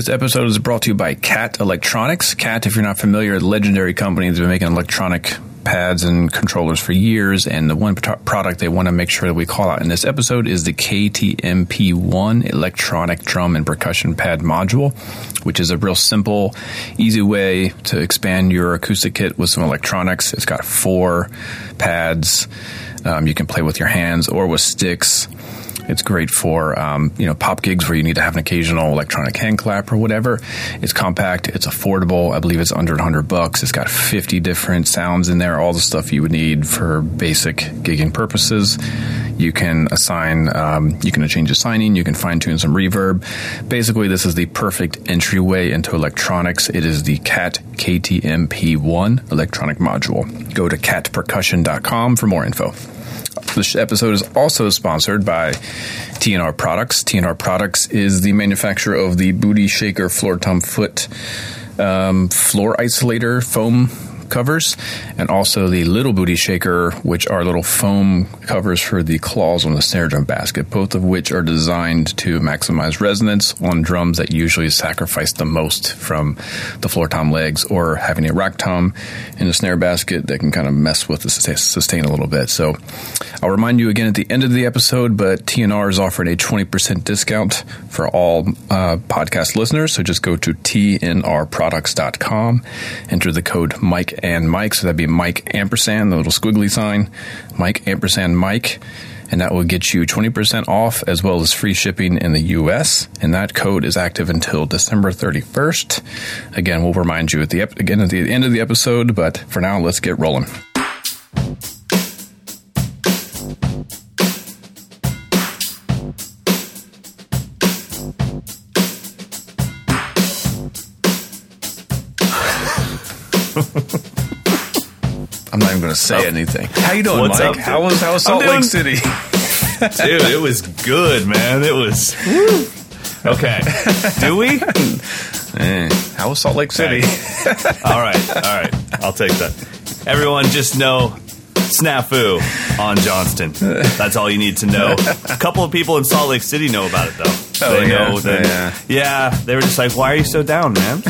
This episode is brought to you by KAT Electronics. KAT, if you're not familiar, the legendary company that's been making electronic pads and controllers for years, and the one product they want to make sure that we call out in this episode is the KTMP1 electronic drum and percussion pad module, which is a real simple, easy way to expand your acoustic kit with some electronics. It's got four pads. Um, you can play with your hands or with sticks. It's great for um, you know pop gigs where you need to have an occasional electronic hand clap or whatever. It's compact. It's affordable. I believe it's under 100 bucks. It's got 50 different sounds in there. All the stuff you would need for basic gigging purposes. You can assign. Um, you can change the signing. You can fine tune some reverb. Basically, this is the perfect entryway into electronics. It is the KAT KTMP1 electronic module. Go to katpercussion.com for more info. This episode is also sponsored by TNR Products. TNR Products is the manufacturer of the Booty Shaker Floor Tom Foot um, floor isolator foam covers, and also the Little Booty Shaker, which are little foam covers for the claws on the snare drum basket, both of which are designed to maximize resonance on drums that usually sacrifice the most from the floor tom legs or having a rack tom in the snare basket that can kind of mess with the sustain a little bit. So I'll remind you again at the end of the episode, but TNR is offering a 20% discount for all uh, podcast listeners. So just go to tnrproducts.com, enter the code Mike and Mike. So that'd be Mike ampersand, the little squiggly sign, Mike ampersand Mike. And that will get you 20% off as well as free shipping in the US. And that code is active until December 31st. Again, we'll remind you at the, again at the end of the episode, but for now, let's get rolling. I'm not even going to say oh. anything. How you doing, What's Mike? Up, how was how was Salt Lake City? dude, it was good, man. It was. Okay. Do we? Eh, how was Salt Lake City? all right, all right. I'll take that. Everyone, just know snafu on Johnston. That's all you need to know. A couple of people in Salt Lake City know about it though. Oh, they yeah. know that. Yeah. yeah, they were just like, "Why are you so down, man?"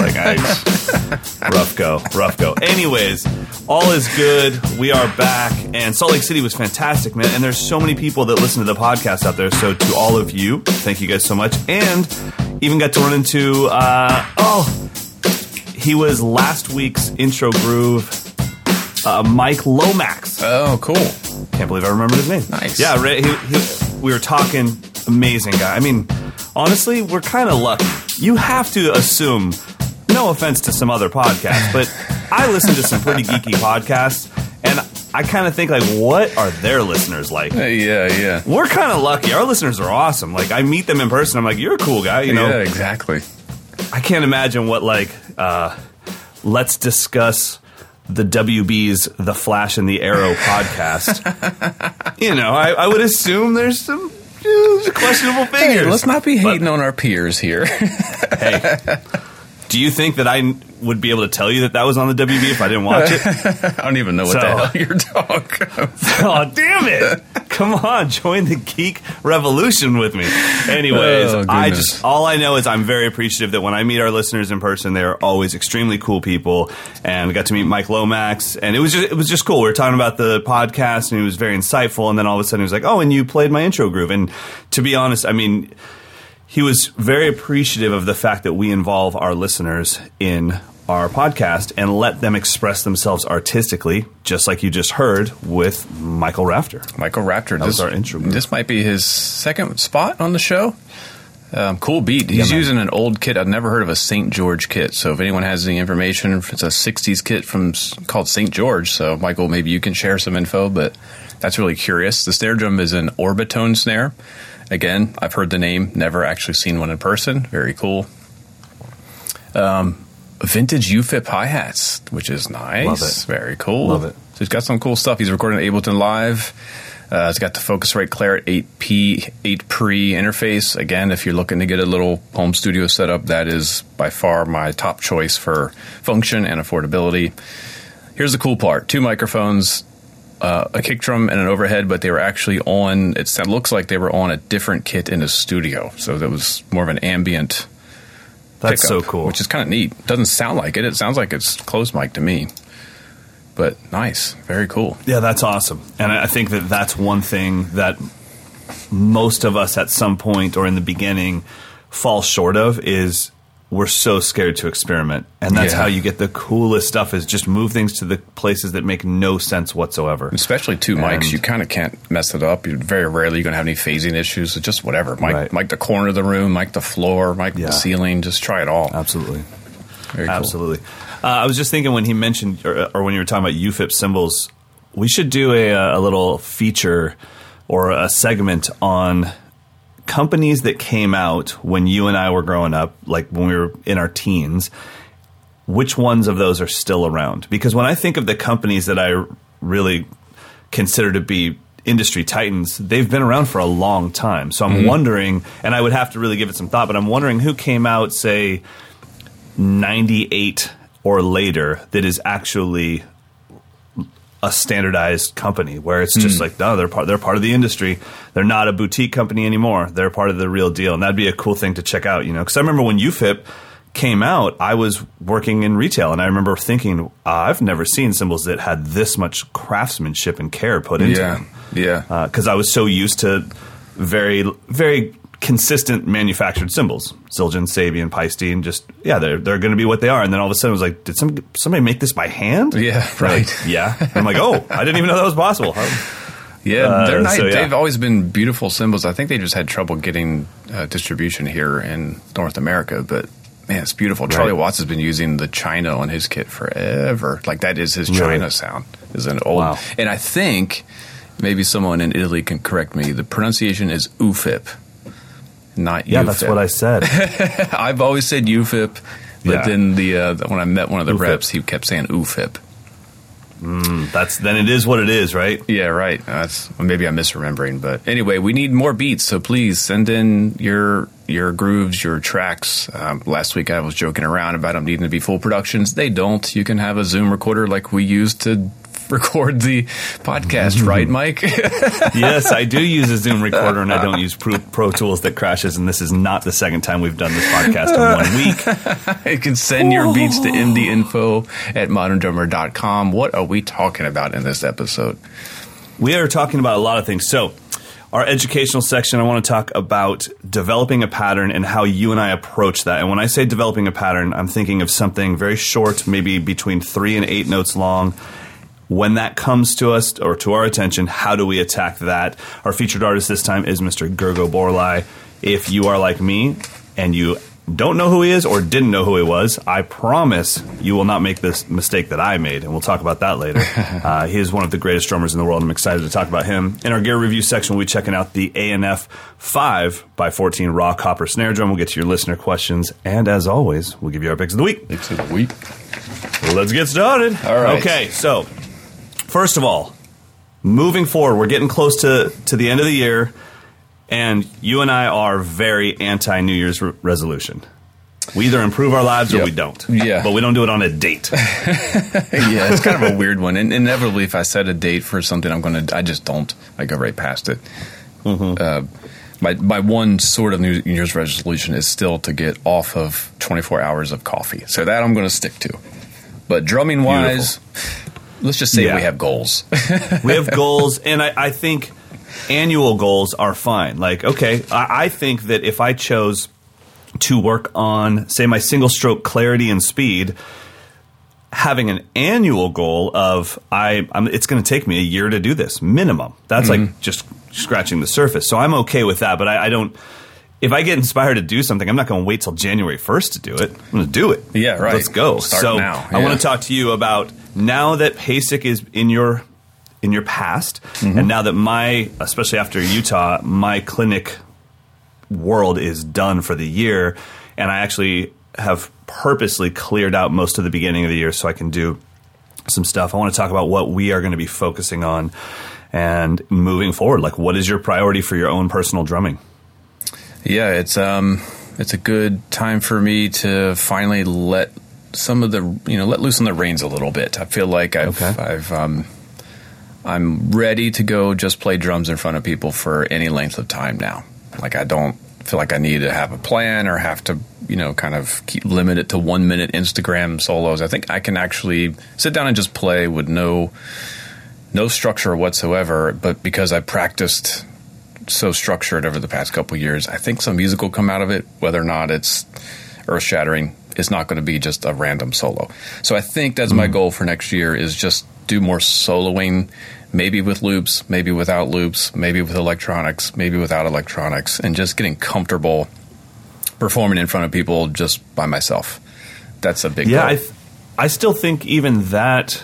like, I rough go, rough go. Anyways, all is good. We are back, and Salt Lake City was fantastic, man. And there's so many people that listen to the podcast out there. So to all of you, thank you guys so much. And even got to run into uh, oh, he was last week's intro groove uh, Mike Lomax. Oh, cool. Can't believe I remembered his name. Nice. Yeah, he, he, we were talking. Amazing guy. I mean, honestly, we're kind of lucky. You have to assume, no offense to some other podcasts, but I listen to some pretty geeky podcasts, and I kind of think like, what are their listeners like? Uh, yeah, yeah. We're kind of lucky. Our listeners are awesome. Like, I meet them in person. I'm like, you're a cool guy. You know? Yeah, exactly. I can't imagine what like. uh Let's discuss the WB's The Flash and the Arrow podcast. you know, I, I, would assume there's some questionable figures. Hey, let's not be hating but, on our peers here. hey, do you think that I would be able to tell you that that was on the WB if I didn't watch it? I don't even know what so, the hell you're talking oh, damn it. Come on, join the geek revolution with me. Anyways, oh, I just all I know is I'm very appreciative that when I meet our listeners in person, they're always extremely cool people. And I got to meet Mike Lomax, and it was just it was just cool. We were talking about the podcast, and he was very insightful. And then all of a sudden, he was like, "Oh, and you played my intro groove." And to be honest, I mean he was very appreciative of the fact that we involve our listeners in our podcast and let them express themselves artistically, just like you just heard with Michael Rafter. Michael Rafter, that this, our intro. This might be his second spot on the show. Um, cool beat. He's yeah, using an old kit. I've never heard of a St. George kit. So if anyone has any information, it's a '60s kit from called St. George. So Michael, maybe you can share some info. But that's really curious. The snare drum is an Orbitone snare. Again, I've heard the name, never actually seen one in person. Very cool. Um, vintage UFIP hi hats, which is nice. Love it. Very cool. Love it. So he's got some cool stuff. He's recording Ableton Live. Uh, it's got the Focusrite Clarett 8P 8 pre interface. Again, if you're looking to get a little home studio setup, that is by far my top choice for function and affordability. Here's the cool part: two microphones, uh, a kick drum and an overhead, but they were actually on. It looks like they were on a different kit in a studio, so that was more of an ambient That's pickup, so cool. which is kind of neat. Doesn't sound like it. It sounds like it's closed mic to me. But nice, very cool. Yeah, that's awesome. And I think that that's one thing that most of us at some point or in the beginning fall short of is we're so scared to experiment. And that's Yeah. how you get the coolest stuff is just move things to the places that make no sense whatsoever. Especially two And- mics, you kind of can't mess it up. You're very rarely you're going to have any phasing issues. It's just whatever. Mic, Right. mic the corner of the room, mic the floor, mic Yeah. the ceiling. Just try it all. Absolutely. Very cool. Absolutely. Uh, I was just thinking when he mentioned, or, or when you were talking about UFIP cymbals, we should do a, a little feature or a segment on companies that came out when you and I were growing up, like when we were in our teens. Which ones of those are still around? Because when I think of the companies that I really consider to be industry titans, they've been around for a long time. So I'm mm-hmm. wondering, and I would have to really give it some thought, but I'm wondering who came out, say, 98 or later that is actually a standardized company where it's just like no they're part they're part of the industry. They're not a boutique company anymore. They're part of the real deal. And that'd be a cool thing to check out you know because I remember when UFIP came out I was working in retail. And I remember thinking uh, I've never seen cymbals that had this much craftsmanship and care put into Yeah, them. Yeah. because I was so used to very very consistent manufactured cymbals. Zildjian, Sabian, Paiste, just yeah, they're they're going to be what they are. And then all of a sudden, it was like, did some somebody make this by hand? Yeah, Like, right. yeah. I'm like, oh, I didn't even know that was possible. Yeah, Uh, nice. so, yeah. They've always been beautiful cymbals. I think they just had trouble getting uh, distribution here in North America, but man, it's beautiful. Charlie Watts has been using the China on his kit forever. Like that is his? China sound. Is an old, Wow. and I think maybe someone in Italy can correct me. The pronunciation is UFIP, not Yeah, UFIP. that's what I said. I've always said UFIP, but Yeah. then the uh, when I met one of the UFIP. reps, he kept saying UFIP. That's then it is what it is, right? Yeah, right. That's well, maybe I'm misremembering, but anyway, we need more beats. So please send in your your grooves, your tracks. Um, last week I was joking around about them needing to be full productions. They don't. You can have a Zoom recorder like we used to record the podcast, right, mm-hmm. Mike? yes, I do use a Zoom recorder, and I don't use Pro, Pro Tools that crashes. And this is not the second time we've done this podcast in one week. you can send your beats to mdinfo at moderndrummer.com. What are we talking about in this episode? We are talking about a lot of things. So, our educational section, I want to talk about developing a pattern and how you and I approach that. And when I say developing a pattern, I'm thinking of something very short, maybe between three and eight notes long. When that comes to us or to our attention, how do we attack that? Our featured artist this time is Mr. Gergo Borlai. If you are like me and you don't know who he is or didn't know who he was, I promise you will not make this mistake that I made, and we'll talk about that later. uh, he is one of the greatest drummers in the world. I'm excited to talk about him. In our gear review section, we'll be checking out the A&F 5 by 14 raw copper snare drum. We'll get to your listener questions, and as always, we'll give you our picks of the week. It's a week. Let's get started. All right. Okay, so first of all, moving forward, we're getting close to, to the end of the year, and you and I are very anti New Year's re- resolution. We either improve our lives or we don't. Yeah. But we don't do it on a date. yeah, it's kind of a weird one. And inevitably, if I set a date for something, I'm going to, I just don't. I go right past it. Uh, my my one sort of New Year's resolution is still to get off of 24 hours of coffee. So that I'm going to stick to. But drumming wise, let's just say Yeah. we have goals. we have goals, and I, I think annual goals are fine. Like, okay, I, I think that if I chose to work on, say, my single stroke clarity and speed, having an annual goal of I, I'm, it's going to take me a year to do this minimum. That's like mm-hmm. just scratching the surface. So I'm okay with that, but I, I don't. If I get inspired to do something, I'm not going to wait till January 1st to do it. I'm going to do it. Yeah, right. Let's go. Start so now. I want to talk to you about now that PASIC is in your in your past, Mm-hmm. and now that my, especially after Utah, my clinic world is done for the year, and I actually have purposely cleared out most of the beginning of the year so I can do some stuff. I want to talk about what we are going to be focusing on and moving forward. Like, what is your priority for your own personal drumming? Yeah, it's um, it's a good time for me to finally let some of the you know let loose on the reins a little bit. I feel like I've Okay. I've um, I'm ready to go just play drums in front of people for any length of time now. Like I don't feel like I need to have a plan or have to, you know, kind of keep, limit it to one minute Instagram solos. I think I can actually sit down and just play with no no structure whatsoever. But because I practiced so structured over the past couple years, I think some music will come out of it, whether or not it's earth shattering. It's not going to be just a random solo. So I think that's mm. my goal for next year is just do more soloing maybe with loops, maybe without loops, maybe with electronics, maybe without electronics, and just getting comfortable performing in front of people just by myself. That's a big yeah. Goal. I, th- I still think even that.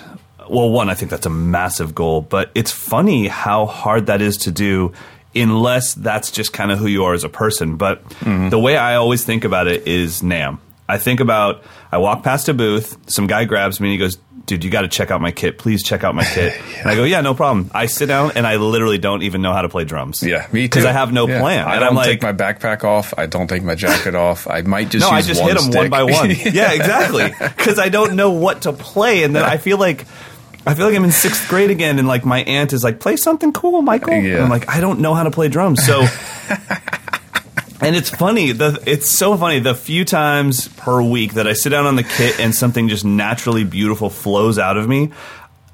Well, one, I think that's a massive goal, but it's funny how hard that is to do unless that's just kind of who you are as a person. But mm-hmm. the way I always think about it is NAMM. I think about I walk past a booth, some guy grabs me and he goes, dude, you got to check out my kit. Please check out my kit. yeah. And I go, yeah, no problem. I sit down and I literally don't even know how to play drums. Yeah, me too. Because I have no yeah. plan. I and don't I'm like, take my backpack off. I don't take my jacket off. I might just no, I just hit them stick. one by one. yeah, exactly. Because I don't know what to play, and then I feel like. I feel like I'm in sixth grade again, and like my aunt is like, "Play something cool, Michael." Yeah. And I'm like, "I don't know how to play drums." So And it's funny. The, it's so funny. The few times per week that I sit down on the kit and something just naturally beautiful flows out of me,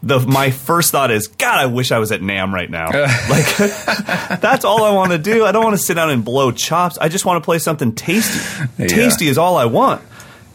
the my first thought is, God, I wish I was at NAMM right now. like that's all I want to do. I don't want to sit down and blow chops. I just want to play something tasty. Yeah. Tasty is all I want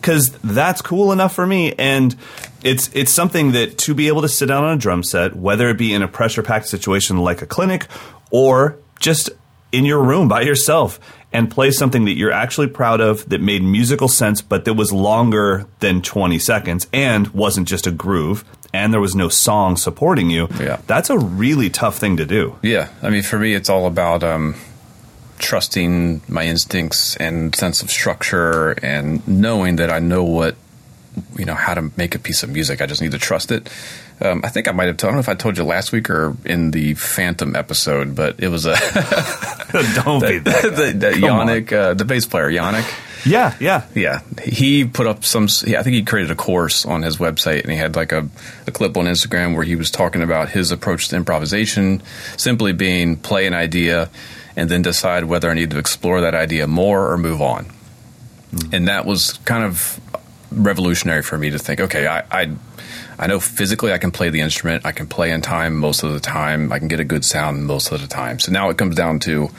because that's cool enough for me. And it's it's something that to be able to sit down on a drum set, whether it be in a pressure packed situation like a clinic or just in your room by yourself and play something that you're actually proud of that made musical sense, but that was longer than 20 seconds and wasn't just a groove and there was no song supporting you. Yeah. That's a really tough thing to do. Yeah. I mean, for me, it's all about um, trusting my instincts and sense of structure and knowing that I know what, you know, how to make a piece of music. I just need to trust it. Um, I think I might have told. I don't know if I told you last week or in the Phantom episode, but it was a don't the, be that. the, the Yannick, uh, the bass player Yannick. Yeah, yeah, yeah. He put up some. I think he created a course on his website, and he had like a, a clip on Instagram where he was talking about his approach to improvisation, simply being play an idea, and then decide whether I need to explore that idea more or move on. Mm. And that was kind of revolutionary for me to think. Okay, I, I I know physically I can play the instrument. I can play in time most of the time. I can get a good sound most of the time. So now it comes down to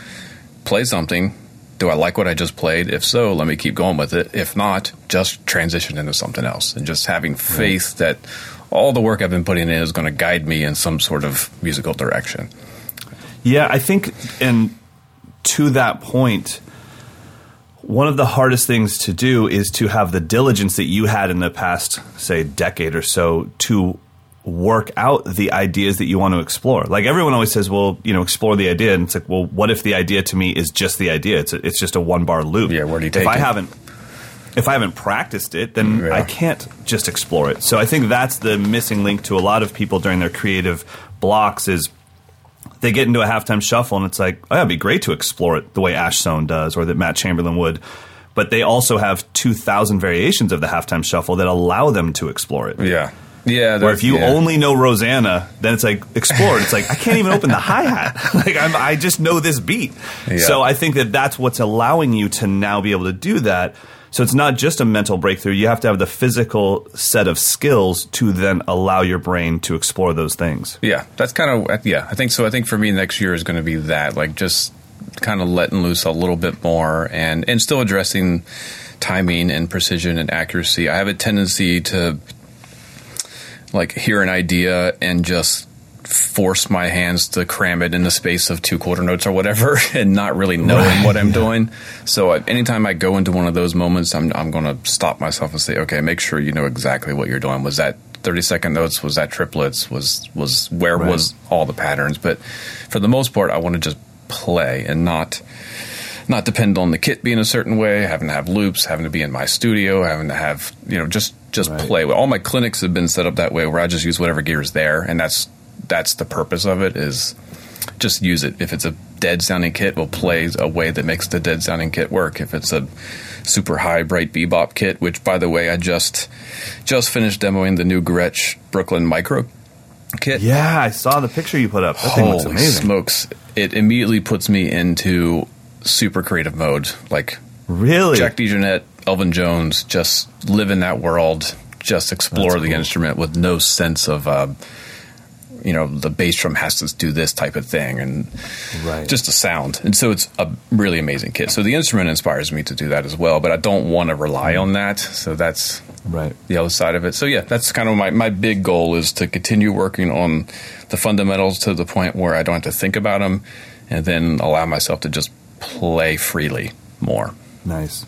play something. Do I like what I just played? If so, let me keep going with it. If not, just transition into something else and just having faith right. that all the work I've been putting in is going to guide me in some sort of musical direction. Yeah, I think, and to that point, one of the hardest things to do is to have the diligence that you had in the past, say, decade or so to work out the ideas that you want to explore. Like everyone always says, well, you know, explore the idea. And it's like, well, what if the idea to me is just the idea? It's, a, it's just a one bar loop. Yeah, where do you take if it? I haven't, if I haven't practiced it, then yeah. I can't just explore it. So I think that's the missing link to a lot of people during their creative blocks is they get into a halftime shuffle and it's like, oh, it'd be great to explore it the way Ash Soan does or that Matt Chamberlain would. But they also have 2,000 variations of the halftime shuffle that allow them to explore it. Yeah. Yeah. Where if you yeah. only know Rosanna, then it's like explore. It's like I can't even open the hi hat. like I'm, i just know this beat. Yeah. So I think that that's what's allowing you to now be able to do that. So it's not just a mental breakthrough. You have to have the physical set of skills to then allow your brain to explore those things. Yeah, that's kind of yeah. I think so. I think for me next year is going to be that like just kind of letting loose a little bit more and and still addressing timing and precision and accuracy. I have a tendency to like hear an idea and just force my hands to cram it in the space of two quarter notes or whatever and not really knowing right. what I'm doing. So anytime I go into one of those moments, I'm, I'm going to stop myself and say, okay, make sure you know exactly what you're doing. Was that 30 second notes? Was that triplets? Was, was where right. was all the patterns? But for the most part, I want to just play and not, not depend on the kit being a certain way, having to have loops, having to be in my studio, having to have, you know, just, just right. play. All my clinics have been set up that way where I just use whatever gear is there. And that's that's the purpose of it is just use it. If it's a dead sounding kit, we'll play a way that makes the dead sounding kit work. If it's a super high bright bebop kit, which by the way I just just finished demoing the new Gretsch Brooklyn Micro kit. Yeah, I saw the picture you put up. That Holy thing looks amazing. Smokes! It immediately puts me into super creative mode. Like really, Jack DeJohnette, Elvin Jones, just live in that world, just explore the instrument with no sense of. Uh, you know the bass drum has to do this type of thing and right. just a sound. And so it's a really amazing kit. So the instrument inspires me to do that as well but i don't want to rely on that. So that's right. the other side of it. So yeah that's kind of my, my big goal is to continue working on the fundamentals to the point where i don't have to think about them and then allow myself to just play freely more. Nice.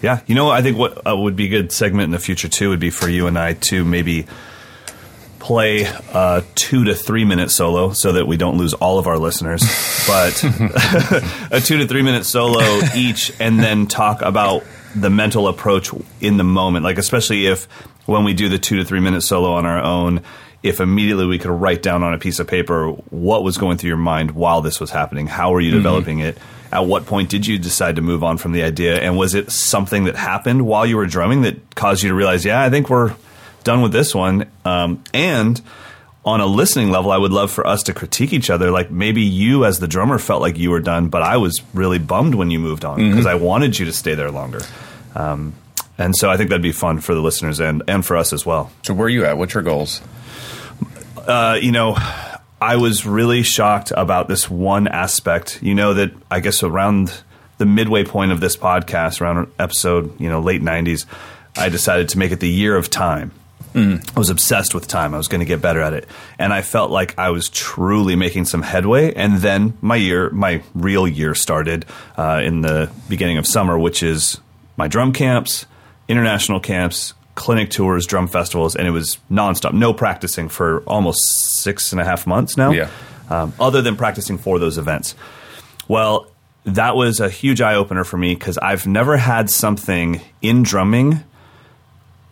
Yeah you know i think what uh, would be a good segment in the future too would be for you and i to maybe play a two to three minute solo so that we don't lose all of our listeners, but a two to three minute solo each, and then talk about the mental approach in the moment. Like, especially if when we do the two to three minute solo on our own, if immediately we could write down on a piece of paper what was going through your mind while this was happening, how were you mm-hmm. developing it? At what point did you decide to move on from the idea? And was it something that happened while you were drumming that caused you to realize, yeah, I think we're done with this one. Um, and on a listening level, I would love for us to critique each other. Like maybe you, as the drummer, felt like you were done, but I was really bummed when you moved on because mm-hmm. I wanted you to stay there longer. Um, and so I think that'd be fun for the listeners and and for us as well. So where are you at? What's your goals? Uh, you know, I was really shocked about this one aspect. You know that I guess around the midway point of this podcast, around episode you know late '90s, I decided to make it the year of time Mm. I was obsessed with time. I was going to get better at it, and I felt like I was truly making some headway. And then my year, my real year, started uh, in the beginning of summer, which is my drum camps, international camps, clinic tours, drum festivals, and it was nonstop. No practicing for almost six and a half months now. Yeah. Um, other than practicing for those events. Well, that was a huge eye opener for me because I've never had something in drumming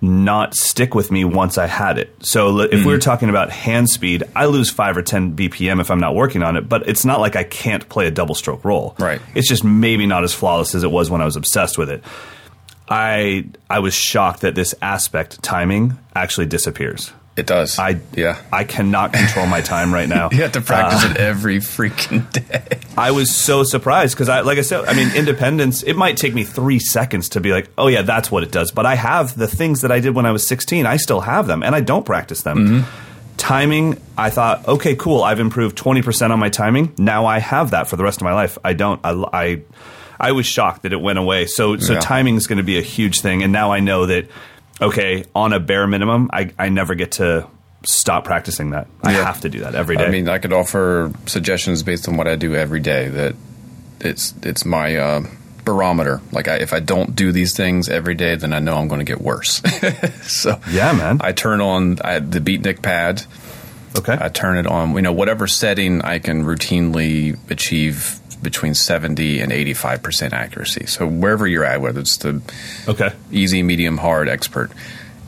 not stick with me once I had it. So if mm-hmm. we are talking about hand speed, I lose five or 10 BPM if I'm not working on it, but it's not like I can't play a double stroke roll. Right. It's just maybe not as flawless as it was when I was obsessed with it. I I was shocked that this aspect timing actually disappears. It does. I yeah. I cannot control my time right now. you have to practice uh, it every freaking day. I was so surprised because I, like I said, I mean, independence. It might take me three seconds to be like, oh yeah, that's what it does. But I have the things that I did when I was 16. I still have them, and I don't practice them. Mm-hmm. Timing. I thought, okay, cool. I've improved 20 percent on my timing. Now I have that for the rest of my life. I don't. I. I, I was shocked that it went away. So, so yeah. timing is going to be a huge thing, and now I know that okay, on a bare minimum, I, I never get to stop practicing that. I yeah. have to do that every day. I mean, I could offer suggestions based on what I do every day. That it's it's my uh, barometer. Like, I, if I don't do these things every day, then I know I'm going to get worse. so yeah, man. I turn on I, the beatnik pad. Okay. I turn it on. You know, whatever setting I can routinely achieve between 70 and 85% accuracy. So wherever you're at, whether it's the okay. easy, medium, hard, expert.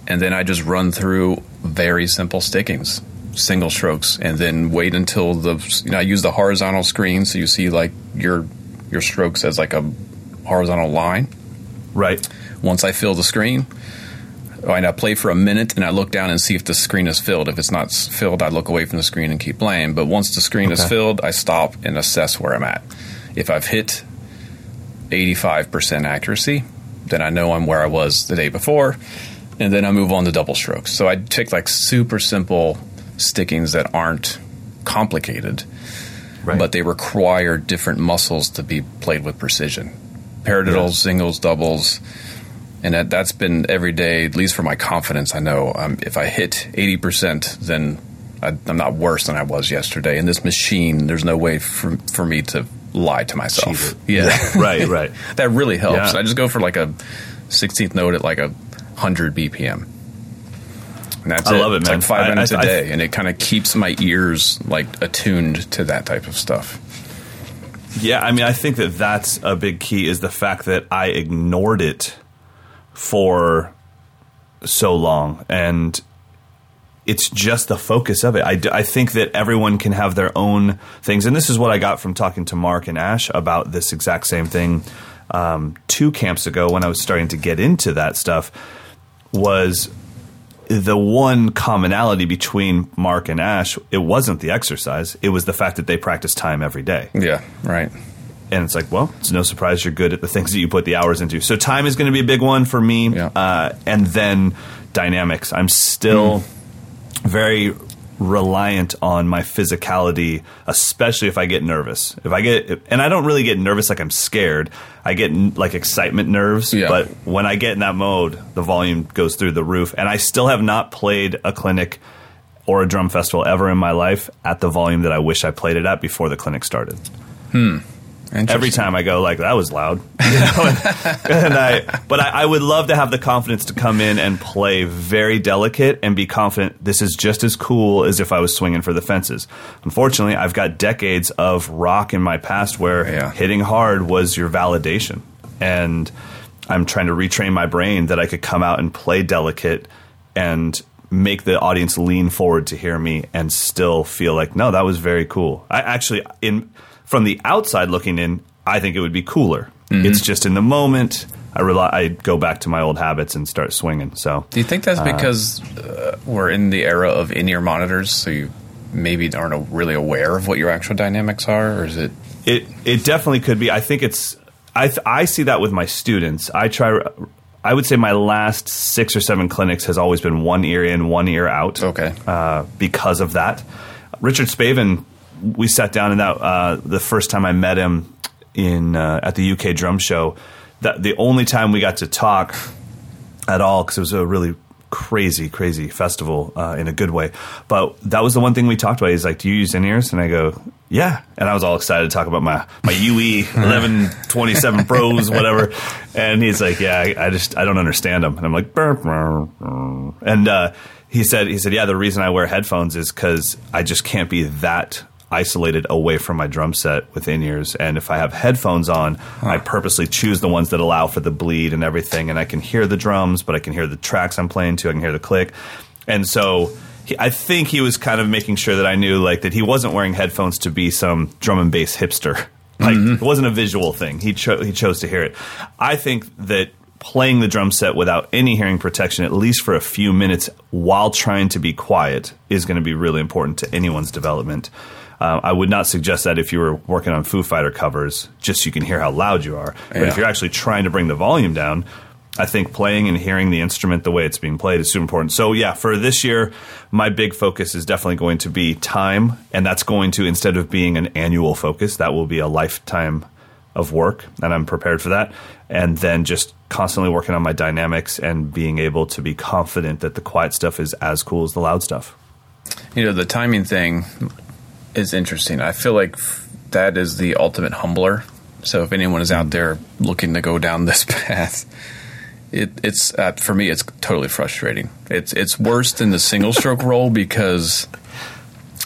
And then I just run through very simple stickings, single strokes, and then wait until the, you know, I use the horizontal screen so you see like your, your strokes as like a horizontal line. Right. Once I fill the screen, Oh, and I play for a minute and I look down and see if the screen is filled. If it's not filled, I look away from the screen and keep playing. But once the screen okay. is filled, I stop and assess where I'm at. If I've hit 85% accuracy, then I know I'm where I was the day before, and then I move on to double strokes. So I take like super simple stickings that aren't complicated, right. but they require different muscles to be played with precision. Paradiddles, yeah. singles, doubles and that, that's been every day, at least for my confidence. I know um, if I hit 80%, then I, am not worse than I was yesterday. In this machine, there's no way for, for me to lie to myself. Yeah. yeah. right, right. that really helps. Yeah. I just go for like a 16th note at like a 100 BPM. And that's I it. love it, it's man. like five I, minutes I, a day, and it kind of keeps my ears like attuned to that type of stuff. Yeah, I mean, I think that that's a big key is the fact that I ignored it for so long and it's just the focus of it. I, I think that everyone can have their own things. And this is what I got from talking to Mark and Ash about this exact same thing um, two camps ago when I was starting to get into that stuff was the one commonality between Mark and Ash, it wasn't the exercise. It was the fact that they practice time every day. Yeah, right and it's like, well, it's no surprise you're good at the things that you put the hours into. So time is going to be a big one for me, Yeah. uh, and then dynamics. I'm still Mm. very reliant on my physicality, especially if I get nervous. If I get, and I don't really get nervous like I'm scared. I get like excitement nerves, Yeah. but when I get in that mode, the volume goes through the roof. And I still have not played a clinic or a drum festival ever in my life at the volume that I wish I played it at before the clinic started. Every time I go, like that was loud, you know? and, and I, but I, I would love to have the confidence to come in and play very delicate and be confident. This is just as cool as if I was swinging for the fences. Unfortunately, I've got decades of rock in my past where Yeah. hitting hard was your validation, and I'm trying to retrain my brain that I could come out and play delicate and make the audience lean forward to hear me and still feel like no that was very cool i actually in from the outside looking in i think it would be cooler it's just in the moment i rely i go back to my old habits and start swinging so Do you think that's because uh, we're in the era of in-ear monitors, so you maybe aren't really aware of what your actual dynamics are, or is it? It it definitely could be. I think it's. I th- I see that with my students. I try. I would say my last six or seven clinics has always been one ear in, one ear out. Okay. Uh, because of that, Richard Spaven. We sat down in that uh, the first time I met him in uh, at the UK Drum Show. That the only time we got to talk at all because it was a really crazy, crazy festival uh, in a good way. But that was the one thing we talked about. He's like, "Do you use in ears?" And I go, "Yeah." And I was all excited to talk about my my UE eleven twenty seven Pros, whatever. And he's like, "Yeah, I, I just I don't understand them." And I'm like, burr, burr, burr. and uh, he said he said, "Yeah, the reason I wear headphones is because I just can't be that." Isolated away from my drum set with in ears and if i have headphones on i purposely choose the ones that allow for the bleed and everything. And i can hear the drums but i can hear the tracks i'm playing to i can hear the click. And so he, i think he was kind of making sure that i knew like that he wasn't wearing headphones to be some drum and bass hipster. Like mm-hmm. it wasn't a visual thing. He, cho- he chose to hear it. I think that playing the drum set without any hearing protection at least for a few minutes while trying to be quiet is going to be really important to anyone's development uh, I would not suggest that if you were working on Foo Fighter covers, just so you can hear how loud you are. But Yeah. if you're actually trying to bring the volume down, I think playing and hearing the instrument the way it's being played is super important. So yeah, for this year, my big focus is definitely going to be time, and that's going to instead of being an annual focus, that will be a lifetime of work, and I'm prepared for that. And then just constantly working on my dynamics and being able to be confident that the quiet stuff is as cool as the loud stuff. You know, the timing thing is interesting. I feel like that is the ultimate humbler. So if anyone is out there looking to go down this path, it, it's uh, for me, it's totally frustrating. It's it's worse than the single stroke roll because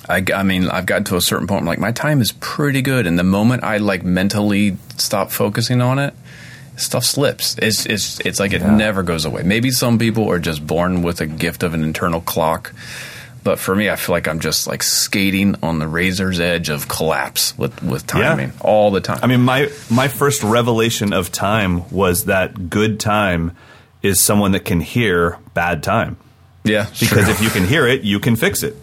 I, I mean I've gotten to a certain point. I'm like my time is pretty good, and the moment I like mentally stop focusing on it, stuff slips. It's it's it's like it never goes away. Maybe some people are just born with a gift of an internal clock. But for me, I feel like I'm just like skating on the razor's edge of collapse with, with timing all the time. I mean, my my first revelation of time was that good time is someone that can hear bad time. yeah, Because sure. if you can hear it, you can fix it.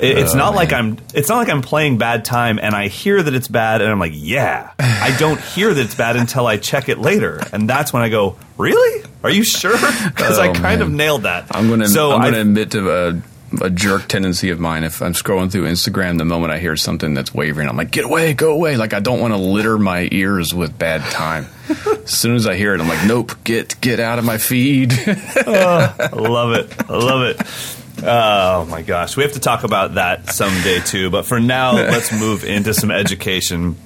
It- it's not oh, like I'm. It's not like I'm playing bad time and I hear that it's bad and I'm like, yeah. I don't hear that it's bad until I check it later, and that's when I go, really? Are you sure? Because I Oh, kind of nailed that. I'm gonna So I'm gonna admit to a, a jerk tendency of mine. If I'm scrolling through Instagram, the moment I hear something that's wavering, I'm like, "Get away, go away!" Like I don't want to litter my ears with bad time. as soon as I hear it, I'm like, "Nope, get get out of my feed." I oh, love it. I love it. Oh my gosh. We have to talk about that someday too. But for now, let's move into some education.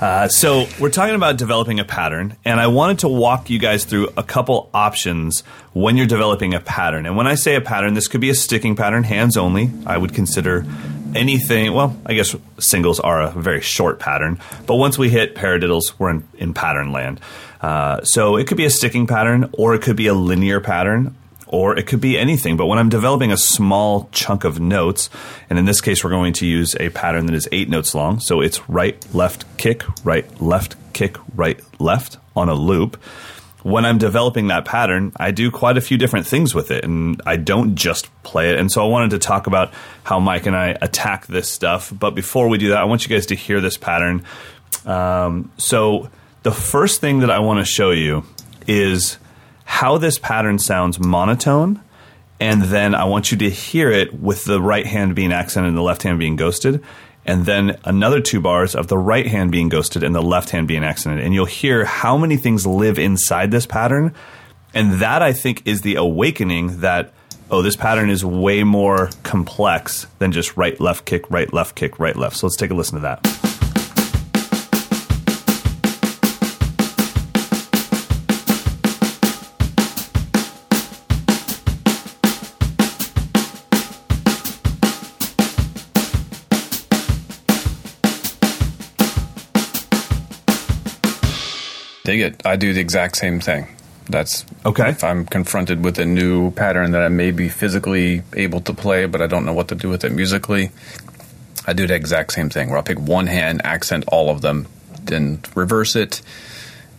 Uh, so, we're talking about developing a pattern, and I wanted to walk you guys through a couple options when you're developing a pattern. And when I say a pattern, this could be a sticking pattern, hands only. I would consider anything, well, I guess singles are a very short pattern, but once we hit paradiddles, we're in, in pattern land. Uh, so, it could be a sticking pattern, or it could be a linear pattern, or it could be anything. But when I'm developing a small chunk of notes, and in this case, we're going to use a pattern that is eight notes long. So it's right, left, kick, right, left, kick, right, left on a loop. When I'm developing that pattern, I do quite a few different things with it, and I don't just play it. And so I wanted to talk about how Mike and I attack this stuff. But before we do that, I want you guys to hear this pattern. Um, so the first thing that I want to show you is how this pattern sounds monotone, and then I want you to hear it with the right hand being accented and the left hand being ghosted, and then another two bars of the right hand being ghosted and the left hand being accented. And you'll hear how many things live inside this pattern. And that I think is the awakening that, oh, this pattern is way more complex than just right, left, kick, right, left, kick, right, left. So let's take a listen to that. It. I do the exact same thing. That's okay. If I'm confronted with a new pattern that I may be physically able to play, but I don't know what to do with it musically, I do the exact same thing where I'll pick one hand, accent all of them, then reverse it,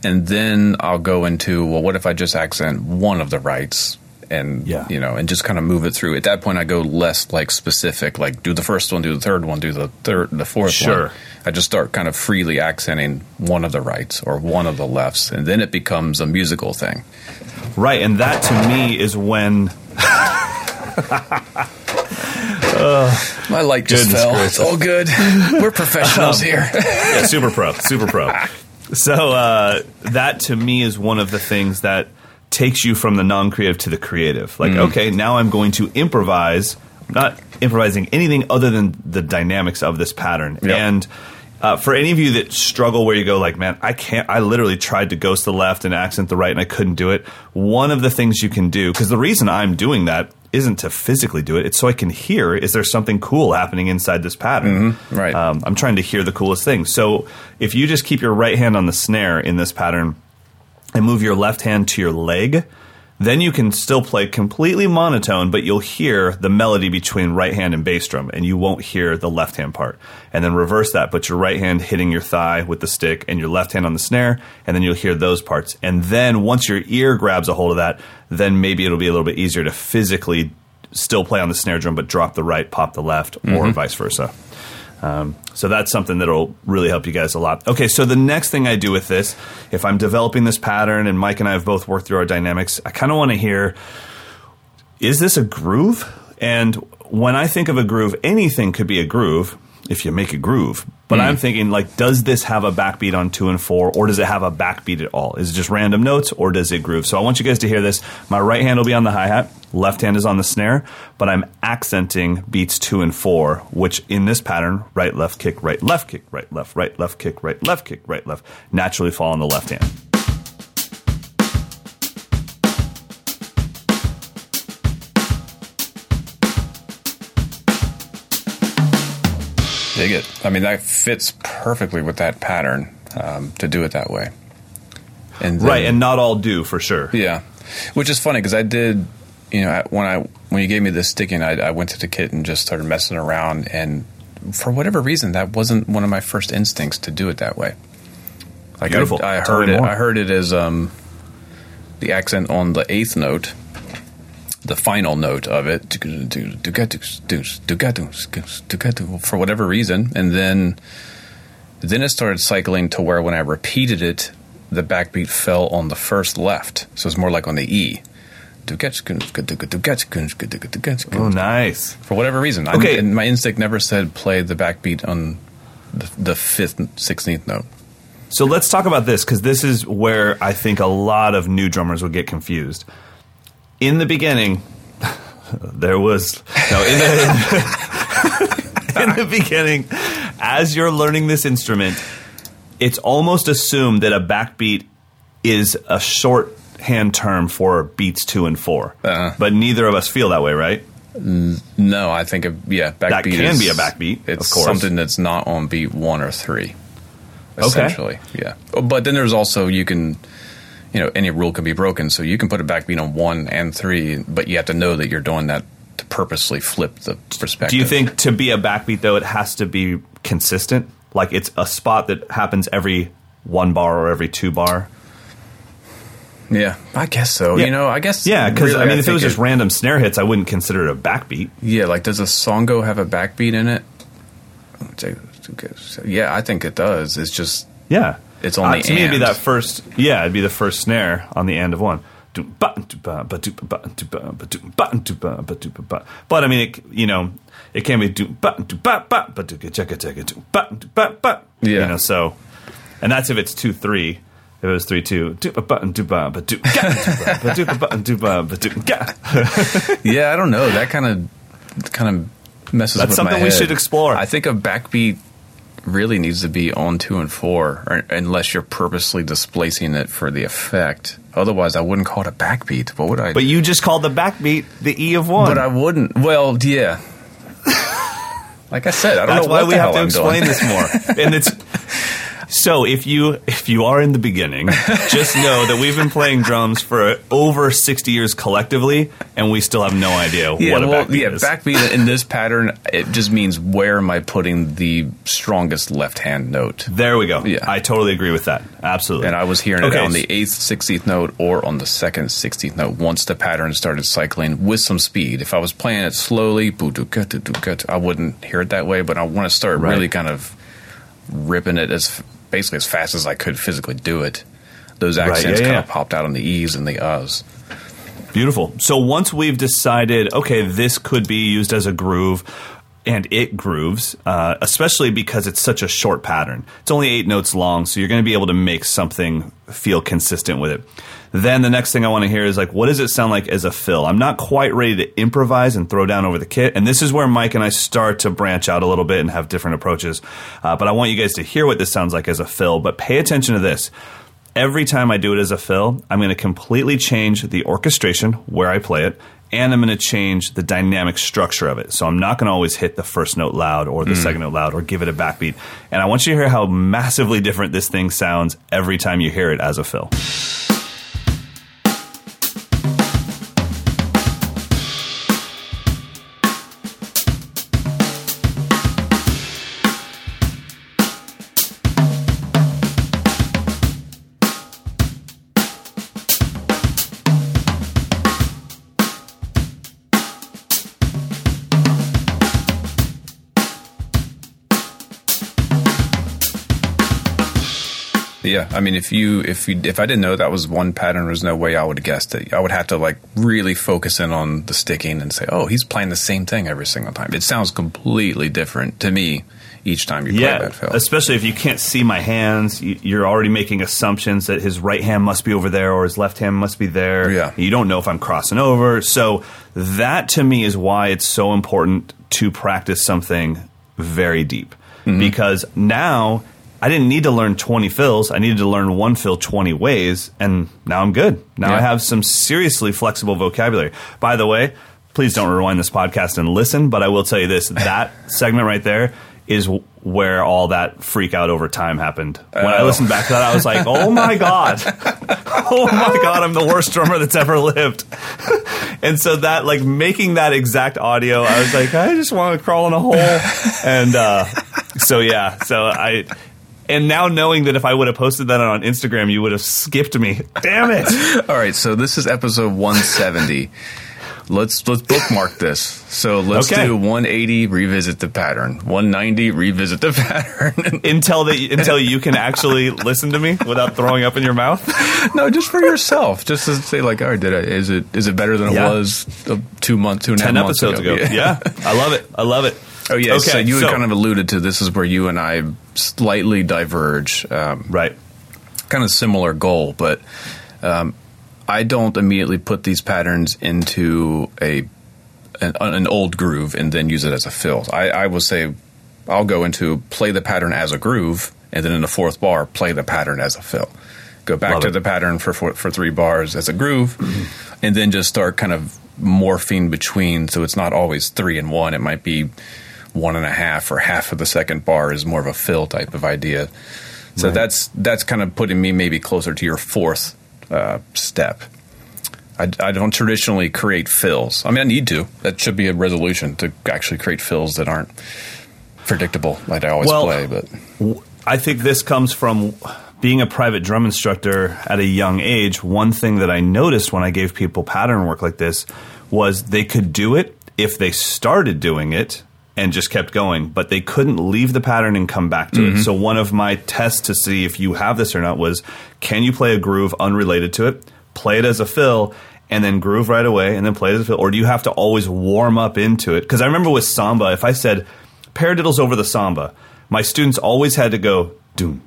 and then I'll go into well, what if I just accent one of the rights and yeah. you know and just kind of move it through. At that point, I go less like specific, like do the first one, do the third one, do the third, the fourth sure. one. I just start kind of freely accenting one of the rights or one of the lefts, and then it becomes a musical thing. Right, and that to me is when. uh, My light just fell. It's all good. We're professionals um, here. yeah, super pro, super pro. So uh, that to me is one of the things that takes you from the non-creative to the creative. Like, mm. okay, now I'm going to improvise. I'm not improvising anything other than the dynamics of this pattern. Yep. And uh, for any of you that struggle where you go like, man, I can't. I literally tried to ghost the left and accent the right, and I couldn't do it. One of the things you can do, because the reason I'm doing that isn't to physically do it; it's so I can hear is there something cool happening inside this pattern. Mm-hmm. Right. Um, I'm trying to hear the coolest thing. So if you just keep your right hand on the snare in this pattern and move your left hand to your leg, then you can still play completely monotone, but you'll hear the melody between right hand and bass drum, and you won't hear the left hand part. And then reverse that, put your right hand hitting your thigh with the stick and your left hand on the snare, and then you'll hear those parts. And then once your ear grabs a hold of that, then maybe it'll be a little bit easier to physically still play on the snare drum, but drop the right, pop the left, or mm-hmm. vice versa. Um, so that's something that'll really help you guys a lot. Okay, so the next thing I do with this, if I'm developing this pattern, and Mike and I have both worked through our dynamics, I kind of want to hear is this a groove? And when I think of a groove, anything could be a groove if you make a groove. But mm. I'm thinking, like, does this have a backbeat on two and four, or does it have a backbeat at all? Is it just random notes, or does it groove? So I want you guys to hear this. My right hand will be on the hi hat, left hand is on the snare, but I'm accenting beats two and four, which in this pattern, right, left, kick, right, left, kick, right, left, right, left, kick, right, left, kick, right, left, naturally fall on the left hand. Dig it. I mean, that fits perfectly with that pattern um, to do it that way. And then, right, and not all do for sure. Yeah, which is funny because I did. You know, when I when you gave me this sticking, I, I went to the kit and just started messing around, and for whatever reason, that wasn't one of my first instincts to do it that way. Like Beautiful. I, I heard it. More. I heard it as um, the accent on the eighth note, the final note of it for whatever reason, and then then it started cycling to where when I repeated it, the backbeat fell on the first left, so it's more like on the E. Oh, nice! For whatever reason, okay. I, my instinct never said play the backbeat on the, the fifth, sixteenth note. So let's talk about this because this is where I think a lot of new drummers will get confused in the beginning, there was no in the, in the beginning as you're learning this instrument it's almost assumed that a backbeat is a shorthand term for beats two and 4 uh-huh. but neither of us feel that way right no i think yeah backbeat that can is, be a backbeat it's something that's not on beat one or three essentially okay. yeah but then there's also you can you know any rule can be broken. So you can put a backbeat on one and three, but you have to know that you're doing that to purposely flip the perspective. Do you think to be a backbeat though, it has to be consistent? Like it's a spot that happens every one bar or every two bar. Yeah, I guess so. Yeah. You know, I guess yeah. Because really, I mean, I if it was just it, random snare hits, I wouldn't consider it a backbeat. Yeah, like does a songo have a backbeat in it? yeah, I think it does. It's just yeah. It's only uh, to me. It'd be that first. Yeah, it'd be the first snare on the end of one. But button to ba do ba but I mean, it, you know, it can be yeah. You know, so, and that's if it's two three. If it was three two, yeah, I don't know. That kind of kind of messes. That's something we should explore. I think a backbeat really needs to be on two and four, or, unless you're purposely displacing it for the effect. Otherwise, I wouldn't call it a backbeat. What would I? But you just called the backbeat the E of one. But I wouldn't. Well, yeah. like I said, I don't That's know why we have to I'm explain doing. this more. and it's so if you if you are in the beginning, just know that we've been playing drums for over sixty years collectively, and we still have no idea yeah, what a well, backbeat yeah, is. backbeat in this pattern it just means where am I putting the strongest left hand note. there we go. Yeah. I totally agree with that. Absolutely. And I was hearing Okay, it on the eighth, sixteenth note, or on the second, sixteenth note. Once the pattern started cycling with some speed, if I was playing it slowly, I wouldn't hear it that way. But I want to start Right. really kind of ripping it as basically as fast as I could physically do it. Those Right, accents yeah, kind yeah. of popped out on the e's and the uhs. Beautiful. So once we've decided, okay, this could be used as a groove, and it grooves, uh, especially because it's such a short pattern. It's only eight notes long, so you're going to be able to make something feel consistent with it. Then the next thing I want to hear is like, what does it sound like as a fill? I'm not quite ready to improvise and throw down over the kit, and this is where Mike and I start to branch out a little bit and have different approaches. Uh, but I want you guys to hear what this sounds like as a fill. But pay attention to this every time I do it as a fill, I'm going to completely change the orchestration where I play it, and I'm going to change the dynamic structure of it. So I'm not going to always hit the first note loud or the mm. second note loud or give it a backbeat. And I want you to hear how massively different this thing sounds every time you hear it as a fill. Yeah, I mean, if you if you if I didn't know that was one pattern, there's no way I would have guessed it. I would have to like really focus in on the sticking and say, oh, he's playing the same thing every single time. It sounds completely different to me each time you play Yeah, that fill. especially if you can't see my hands, you- you're already making assumptions that his right hand must be over there or his left hand must be there. Yeah. You don't know if I'm crossing over. So that to me is why it's so important to practice something very deep. Mm-hmm. Because now I didn't need to learn 20 fills. I needed to learn one fill 20 ways, and now I'm good. Now I have some seriously flexible vocabulary. By the way, please don't rewind this podcast and listen, but I will tell you this that segment right there is where all that freak out over time happened. When I Oh. listened back to that, I was like, oh my God. oh my God, I'm the worst drummer that's ever lived. and so that, like, making that exact audio, I was like, I just want to crawl in a hole. And uh, so, yeah, so I. And now knowing that if I would have posted that on Instagram, you would have skipped me. Damn it! All right, so this is episode 170. let's let's bookmark this. So let's Okay. do 180, revisit the pattern. 190, revisit the pattern. Until that, until you can actually listen to me without throwing up in your mouth. no, just for yourself, just to say like, all right, did I? Is it is it better than Yeah. it was uh, two months, two and a half Ten months episodes ago. Yeah. I love it. I love it. Oh yeah. Okay, so you so- had kind of alluded to this is where you and I slightly diverge. Um, Right. kind of similar goal, but um, I don't immediately put these patterns into a an, an old groove and then use it as a fill. I, I will say I'll go into play the pattern as a groove, and then in the fourth bar play the pattern as a fill. Go back Love to it. the pattern for, for for three bars as a groove, and then just start kind of morphing between. So it's not always three and one. It might be one and a half or half of the second bar is more of a fill type of idea. So Right. that's that's kind of putting me maybe closer to your fourth uh, step. I, I don't traditionally create fills. I mean, I need to. That should be a resolution to actually create fills that aren't predictable like I always Well- play. But I think this comes from being a private drum instructor at a young age. One thing that I noticed when I gave people pattern work like this was they could do it if they started doing it and just kept going, but they couldn't leave the pattern and come back to mm-hmm. it. So one of my tests to see if you have this or not was can you play a groove unrelated to it, play it as a fill, and then groove right away, and then play it as a fill, or do you have to always warm up into it? Because I remember with samba, if I said paradiddles over the samba, my students always had to go doom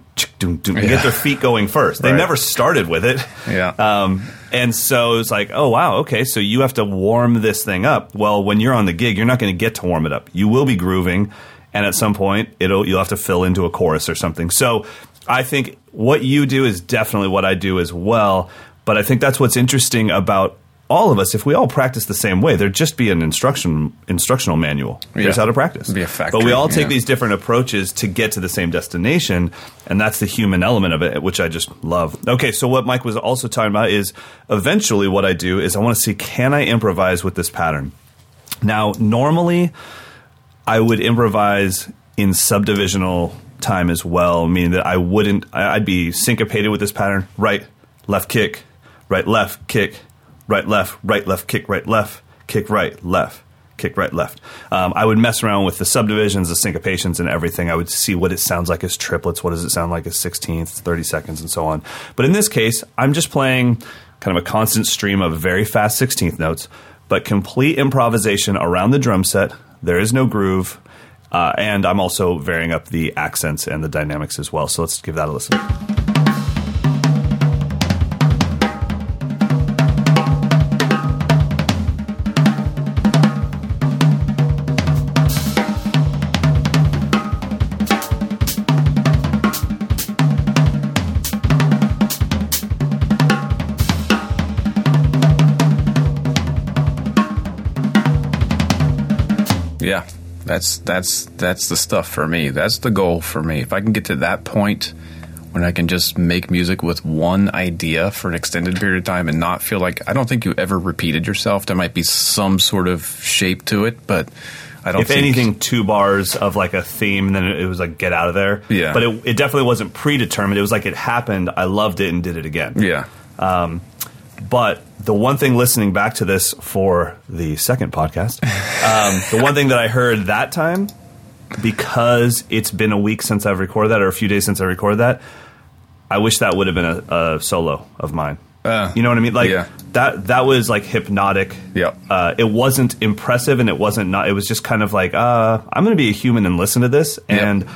yeah. get their feet going first. They right. never started with it. Yeah. Um, and so it's like, oh wow, okay, so you have to warm this thing up. Well, when you're on the gig, you're not going to get to warm it up. You will be grooving, and at some point, it'll you'll have to fill into a chorus or something. So I think what you do is definitely what I do as well. But I think that's what's interesting about all of us, if we all practice the same way, there'd just be an instruction instructional manual. Here's how to practice. Be a factory, but we all take yeah. these different approaches to get to the same destination, and that's the human element of it, which I just love. Okay, so what Mike was also talking about is eventually what I do is I want to see can I improvise with this pattern. Now, normally I would improvise in subdivisional time as well, meaning that I wouldn't I'd be syncopated with this pattern, right, left kick, right, left kick right, left, right, left, kick, right, left, kick, right, left, kick, right, left. Um, I would mess around with the subdivisions, the syncopations, and everything. I would see what it sounds like as triplets, what does it sound like as sixteenths, 30 seconds, and so on. But in this case, I'm just playing kind of a constant stream of very fast 16th notes, but complete improvisation around the drum set. There is no groove. Uh, and I'm also varying up the accents and the dynamics as well. So let's give that a listen. That's that's that's the stuff for me. That's the goal for me. If I can get to that point when I can just make music with one idea for an extended period of time and not feel like I don't think you ever repeated yourself. There might be some sort of shape to it, but I don't. If anything, two bars of like a theme, and then it was like get out of there. Yeah, but it, it definitely wasn't predetermined. It was like it happened. I loved it and did it again. Yeah. Um, but the one thing listening back to this for the second podcast, um, the one thing that I heard that time, because it's been a week since I've recorded that or a few days since I recorded that, I wish that would have been a, a solo of mine. Uh, you know what I mean? Like yeah. that that was like hypnotic. Yeah. Uh, it wasn't impressive and it wasn't not. It was just kind of like, uh, I'm going to be a human and listen to this and. Yep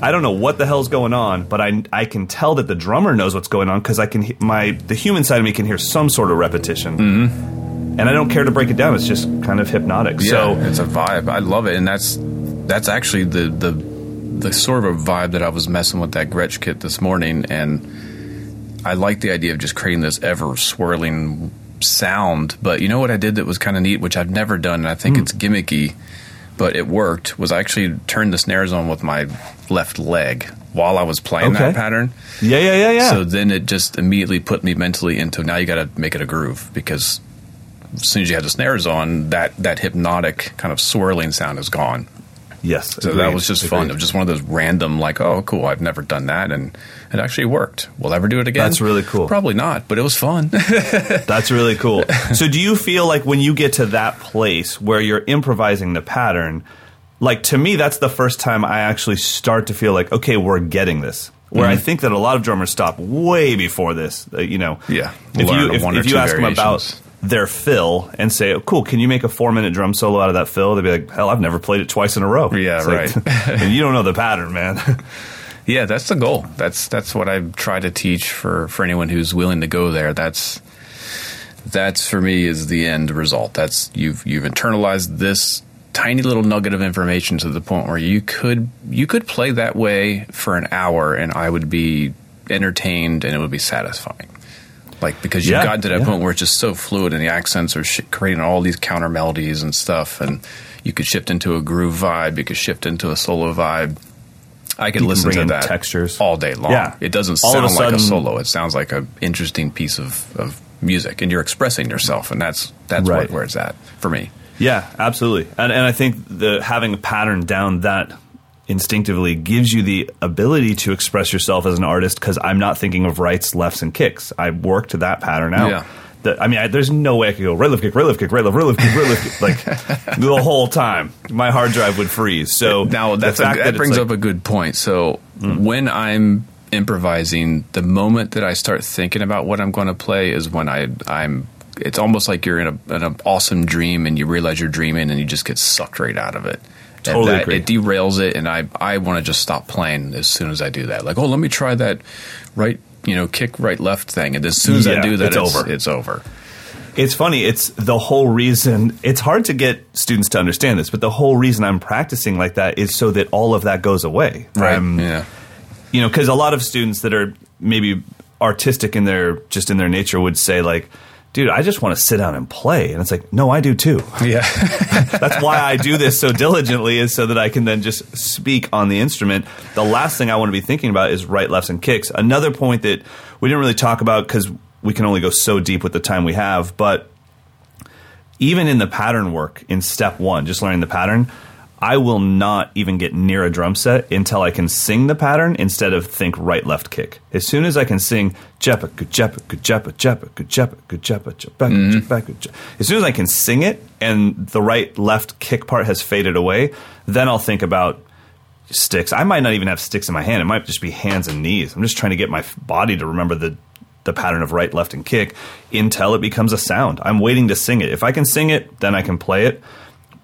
I don't know what the hell's going on, but I I can tell that the drummer knows what's going on because I can my the human side of me can hear some sort of repetition. Mm-hmm. And I don't care to break it down. It's just kind of hypnotic. Yeah, so it's a vibe. I love it, and that's that's actually the the the sort of a vibe that I was messing with that Gretsch kit this morning, and I like the idea of just creating this ever swirling sound. But you know what I did that was kind of neat, which I've never done, and I think mm. it's gimmicky but it worked was I actually turned the snares on with my left leg while I was playing okay. that pattern. Yeah, yeah, yeah, yeah. So then it just immediately put me mentally into now you got to make it a groove because as soon as you had the snares on, that that hypnotic kind of swirling sound is gone. Yes. So agreed, that was just agreed. fun. It was just one of those random, like, oh, cool, I've never done that. And it actually worked. We'll ever do it again? That's really cool. Probably not, but it was fun. That's really cool. So do you feel like when you get to that place where you're improvising the pattern, like to me, that's the first time I actually start to feel like, okay, we're getting this. Where mm-hmm. I think that a lot of drummers stop way before this. Uh, you know, yeah. If you if, if you ask them about their fill and say, oh, "Cool, can you make a four minute drum solo out of that fill?" They'd be like, "Hell, I've never played it twice in a row." Yeah, it's right. Like, and you don't know the pattern, man. yeah, that's the goal. That's that's what I try to teach for for anyone who's willing to go there. That's that's for me is the end result. That's you've you've internalized this tiny little nugget of information to the point where you could you could play that way for an hour and I would be entertained and it would be satisfying like because you've yeah, gotten to that yeah. point where it's just so fluid and the accents are sh- creating all these counter melodies and stuff and you could shift into a groove vibe you could shift into a solo vibe i could you listen to that textures all day long yeah. it doesn't all sound a sudden, like a solo it sounds like an interesting piece of, of music and you're expressing yourself and that's that's right. what, where it's at for me yeah absolutely and, and i think the having a pattern down that instinctively gives you the ability to express yourself as an artist because I'm not thinking of rights, lefts, and kicks. I worked that pattern out. Yeah. The, I mean, I, there's no way I could go right left kick, right left kick, right left, right left kick, right left kick, like the whole time. My hard drive would freeze. So now that's a, that, that brings like, up a good point. So mm. when I'm improvising, the moment that I start thinking about what I'm going to play is when I I'm. It's almost like you're in, a, an awesome dream and you realize you're dreaming and you just get sucked right out of it. Totally that, agree. It derails it, and I I want to just stop playing as soon as I do that. Like, oh, let me try that right, you know, kick right left thing, and as soon as yeah, I do that, it's, it's over. It's over. It's funny. It's the whole reason. It's hard to get students to understand this, but the whole reason I'm practicing like that is so that all of that goes away. Right. Um, yeah. You know, because a lot of students that are maybe artistic in their just in their nature would say like dude, I just want to sit down and play. And it's like, no, I do too. Yeah. That's why I do this so diligently is so that I can then just speak on the instrument. The last thing I want to be thinking about is right, lefts, and kicks. Another point that we didn't really talk about because we can only go so deep with the time we have, but even in the pattern work in step one, just learning the pattern, I will not even get near a drum set until I can sing the pattern instead of think right left kick. As soon as I can sing jeppa good jeppa good jeppa jeppa good jeppa good jeppa jeppa mm-hmm. jeppa good as soon as I can sing it and the right left kick part has faded away, then I'll think about sticks. I might not even have sticks in my hand. It might just be hands and knees. I'm just trying to get my body to remember the the pattern of right, left, and kick until it becomes a sound. I'm waiting to sing it. If I can sing it, then I can play it.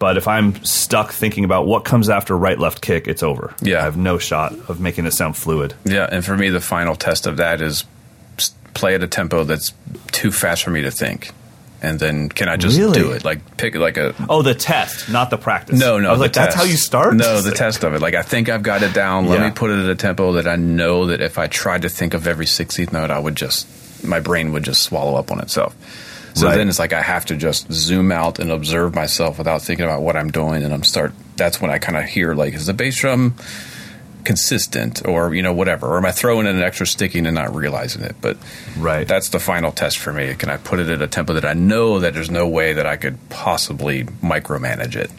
But if I'm stuck thinking about what comes after right left kick, it's over. Yeah. I have no shot of making it sound fluid. Yeah, and for me, the final test of that is play at a tempo that's too fast for me to think. And then can I just really? do it? Like pick like a oh the test, not the practice. No, no. I was like, test. that's how you start. No, the test of it. Like I think I've got it down. Let yeah. me put it at a tempo that I know that if I tried to think of every sixteenth note, I would just my brain would just swallow up on itself. So right. then it's like I have to just zoom out and observe myself without thinking about what I'm doing, and I'm start. That's when I kind of hear like, is the bass drum consistent, or you know whatever, or am I throwing in an extra sticking and not realizing it? But right, that's the final test for me. Can I put it at a tempo that I know that there's no way that I could possibly micromanage it?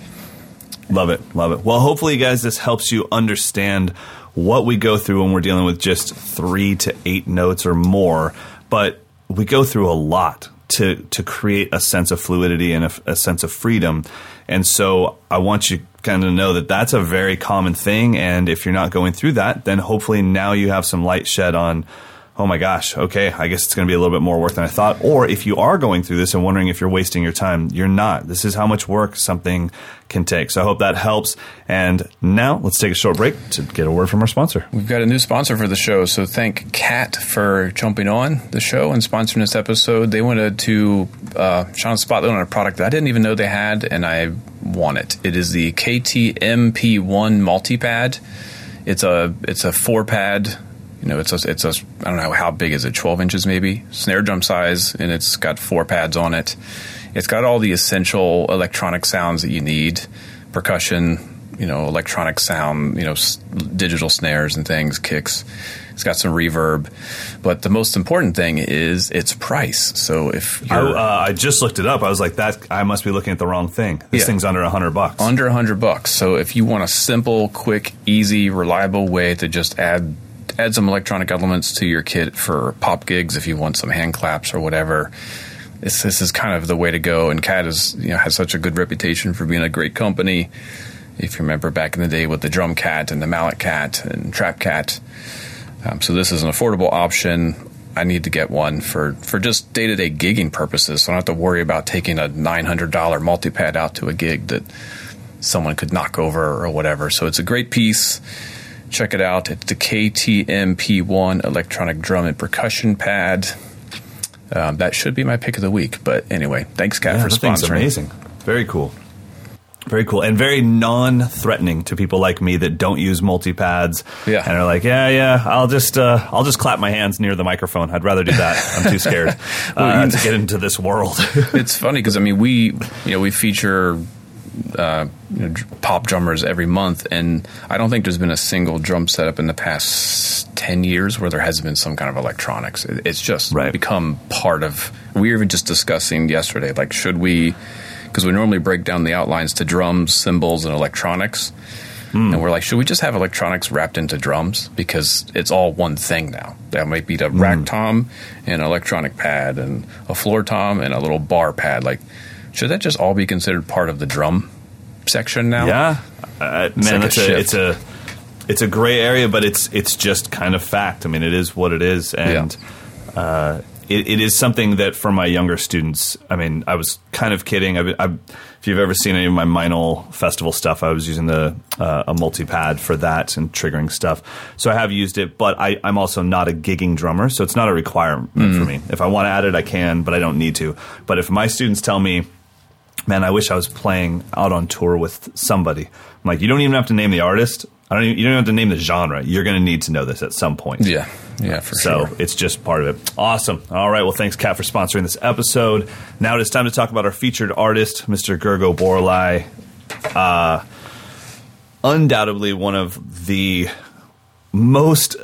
Love it, love it. Well, hopefully, guys, this helps you understand what we go through when we're dealing with just three to eight notes or more. But we go through a lot to to create a sense of fluidity and a, a sense of freedom. And so I want you kind of know that that's a very common thing. And if you're not going through that, then hopefully now you have some light shed on oh my gosh, okay, I guess it's going to be a little bit more work than I thought. Or if you are going through this and wondering if you're wasting your time, you're not. This is how much work something can take. So I hope that helps. And now let's take a short break to get a word from our sponsor. We've got a new sponsor for the show. So thank KAT for jumping on the show and sponsoring this episode. They wanted to uh, shine a spotlight on a product that I didn't even know they had, and I want it. It is the KTMP1 multipad. It's a it's a four pad you know, it's a, it's a, I don't know how big is it, 12 inches maybe, snare drum size, and it's got four pads on it. It's got all the essential electronic sounds that you need, percussion, you know, electronic sound, you know, s- digital snares and things, kicks. It's got some reverb, but the most important thing is its price. So if I, uh, I, just looked it up, I was like, that I must be looking at the wrong thing. This yeah. thing's under a hundred bucks. Under a hundred bucks. So if you want a simple, quick, easy, reliable way to just add add some electronic elements to your kit for pop gigs if you want some hand claps or whatever. This, this is kind of the way to go. And KAT is you know has such a good reputation for being a great company. If you remember back in the day with the drumKAT and the malletKAT and trapKAT, um, so this is an affordable option. I need to get one for, for just day to day gigging purposes. So I don't have to worry about taking a $900 multi-pad out to a gig that someone could knock over or whatever. So it's a great piece check it out. It's the KTMP1 electronic drum and percussion pad. Um, that should be my pick of the week. But anyway, thanks, KAT, yeah, for sponsoring. amazing. Very cool. Very cool and very non-threatening to people like me that don't use multi-pads. Yeah, and are like, yeah, yeah, I'll just, uh, I'll just clap my hands near the microphone. I'd rather do that. I'm too scared well, uh, to get into this world. it's funny because I mean, we, you know, we feature uh, you know, pop drummers every month, and I don't think there's been a single drum setup in the past ten years where there hasn't been some kind of electronics. It's just right. become part of. We were even just discussing yesterday, like should we? Because we normally break down the outlines to drums, cymbals, and electronics. Mm. And we're like, should we just have electronics wrapped into drums because it's all one thing now? That might be the mm. rack tom and an electronic pad and a floor tom and a little bar pad. Like, should that just all be considered part of the drum section now? Yeah, uh, man, like a, a it's a it's a gray area, but it's it's just kind of fact. I mean, it is what it is, and yeah. uh, it, it is something that for my younger students. I mean, I was kind of kidding. I, I, if you've ever seen any of my Meinl festival stuff, I was using the uh, a multi pad for that and triggering stuff. So I have used it, but I, am also not a gigging drummer, so it's not a requirement mm. for me. If I want to add it, I can, but I don't need to. But if my students tell me man, I wish I was playing out on tour with somebody. I'm like, you don't even have to name the artist. I don't. Even, you don't have to name the genre. You're going to need to know this at some point. Yeah, yeah, for so sure. it's just part of it. Awesome. All right. Well, thanks, KAT, for sponsoring this episode. Now it is time to talk about our featured artist, Mr. Gergo Borlai. Uh, undoubtedly one of the most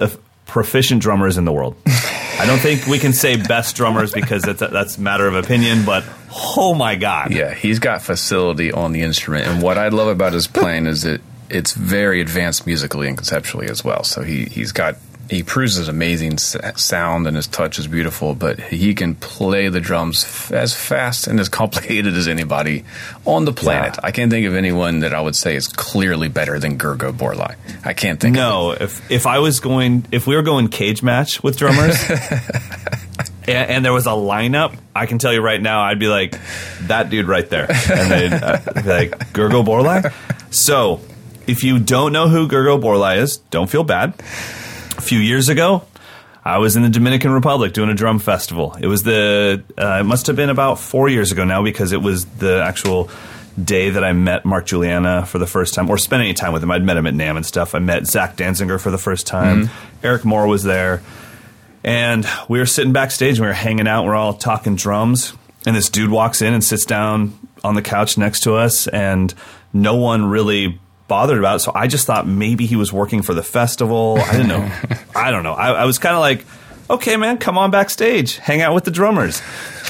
proficient drummers in the world. I don't think we can say best drummers because that's a, that's a matter of opinion, but oh my god, yeah, he's got facility on the instrument, and what I love about his playing is that it's very advanced musically and conceptually as well. So he he's got he proves his amazing sound and his touch is beautiful, but he can play the drums f- as fast and as complicated as anybody on the planet. Yeah. I can't think of anyone that I would say is clearly better than Gergo Borlai. I can't think. No, if if I was going, if we were going cage match with drummers. and, and, there was a lineup, I can tell you right now, I'd be like, that dude right there. And they'd uh, be like, Gergo Borlai? So, if you don't know who Gergo Borlai is, don't feel bad. A few years ago, I was in the Dominican Republic doing a drum festival. It was the, uh, it must have been about four years ago now because it was the actual day that I met Mark Guiliana for the first time, or spent any time with him. I'd met him at NAMM and stuff. I met Zach Danziger for the first time. Mm-hmm. Eric Moore was there. And we were sitting backstage and we were hanging out. We're all talking drums. And this dude walks in and sits down on the couch next to us. And no one really bothered about it. So I just thought maybe he was working for the festival. I didn't know. I don't know. I, I was kind of like, okay, man, come on backstage, hang out with the drummers.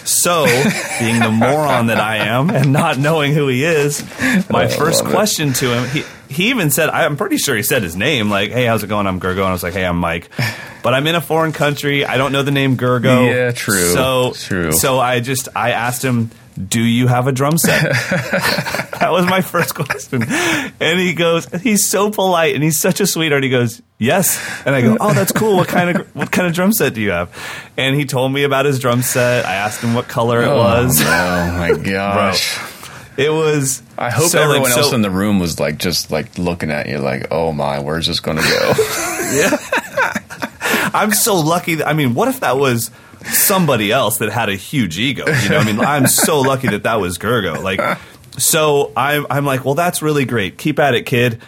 So, being the moron that I am and not knowing who he is, my first question it. to him, he, he even said, I'm pretty sure he said his name, like, hey, how's it going? I'm Gergo. And I was like, hey, I'm Mike. But I'm in a foreign country. I don't know the name Gergo. Yeah, true. So, true. So I just, I asked him, do you have a drum set? that was my first question. And he goes, he's so polite and he's such a sweetheart. He goes, yes. And I go, oh, that's cool. What kind of, what kind of drum set do you have? And he told me about his drum set. I asked him what color it oh, was. Oh my gosh. It was. I hope so, everyone like, else in the room was like, just like looking at you like, oh my, where's this going to go? yeah. I'm so lucky. That, I mean, what if that was somebody else that had a huge ego. You know, I mean, I'm so lucky that that was Gergo. Like, so I'm, I'm like, well, that's really great. Keep at it, kid.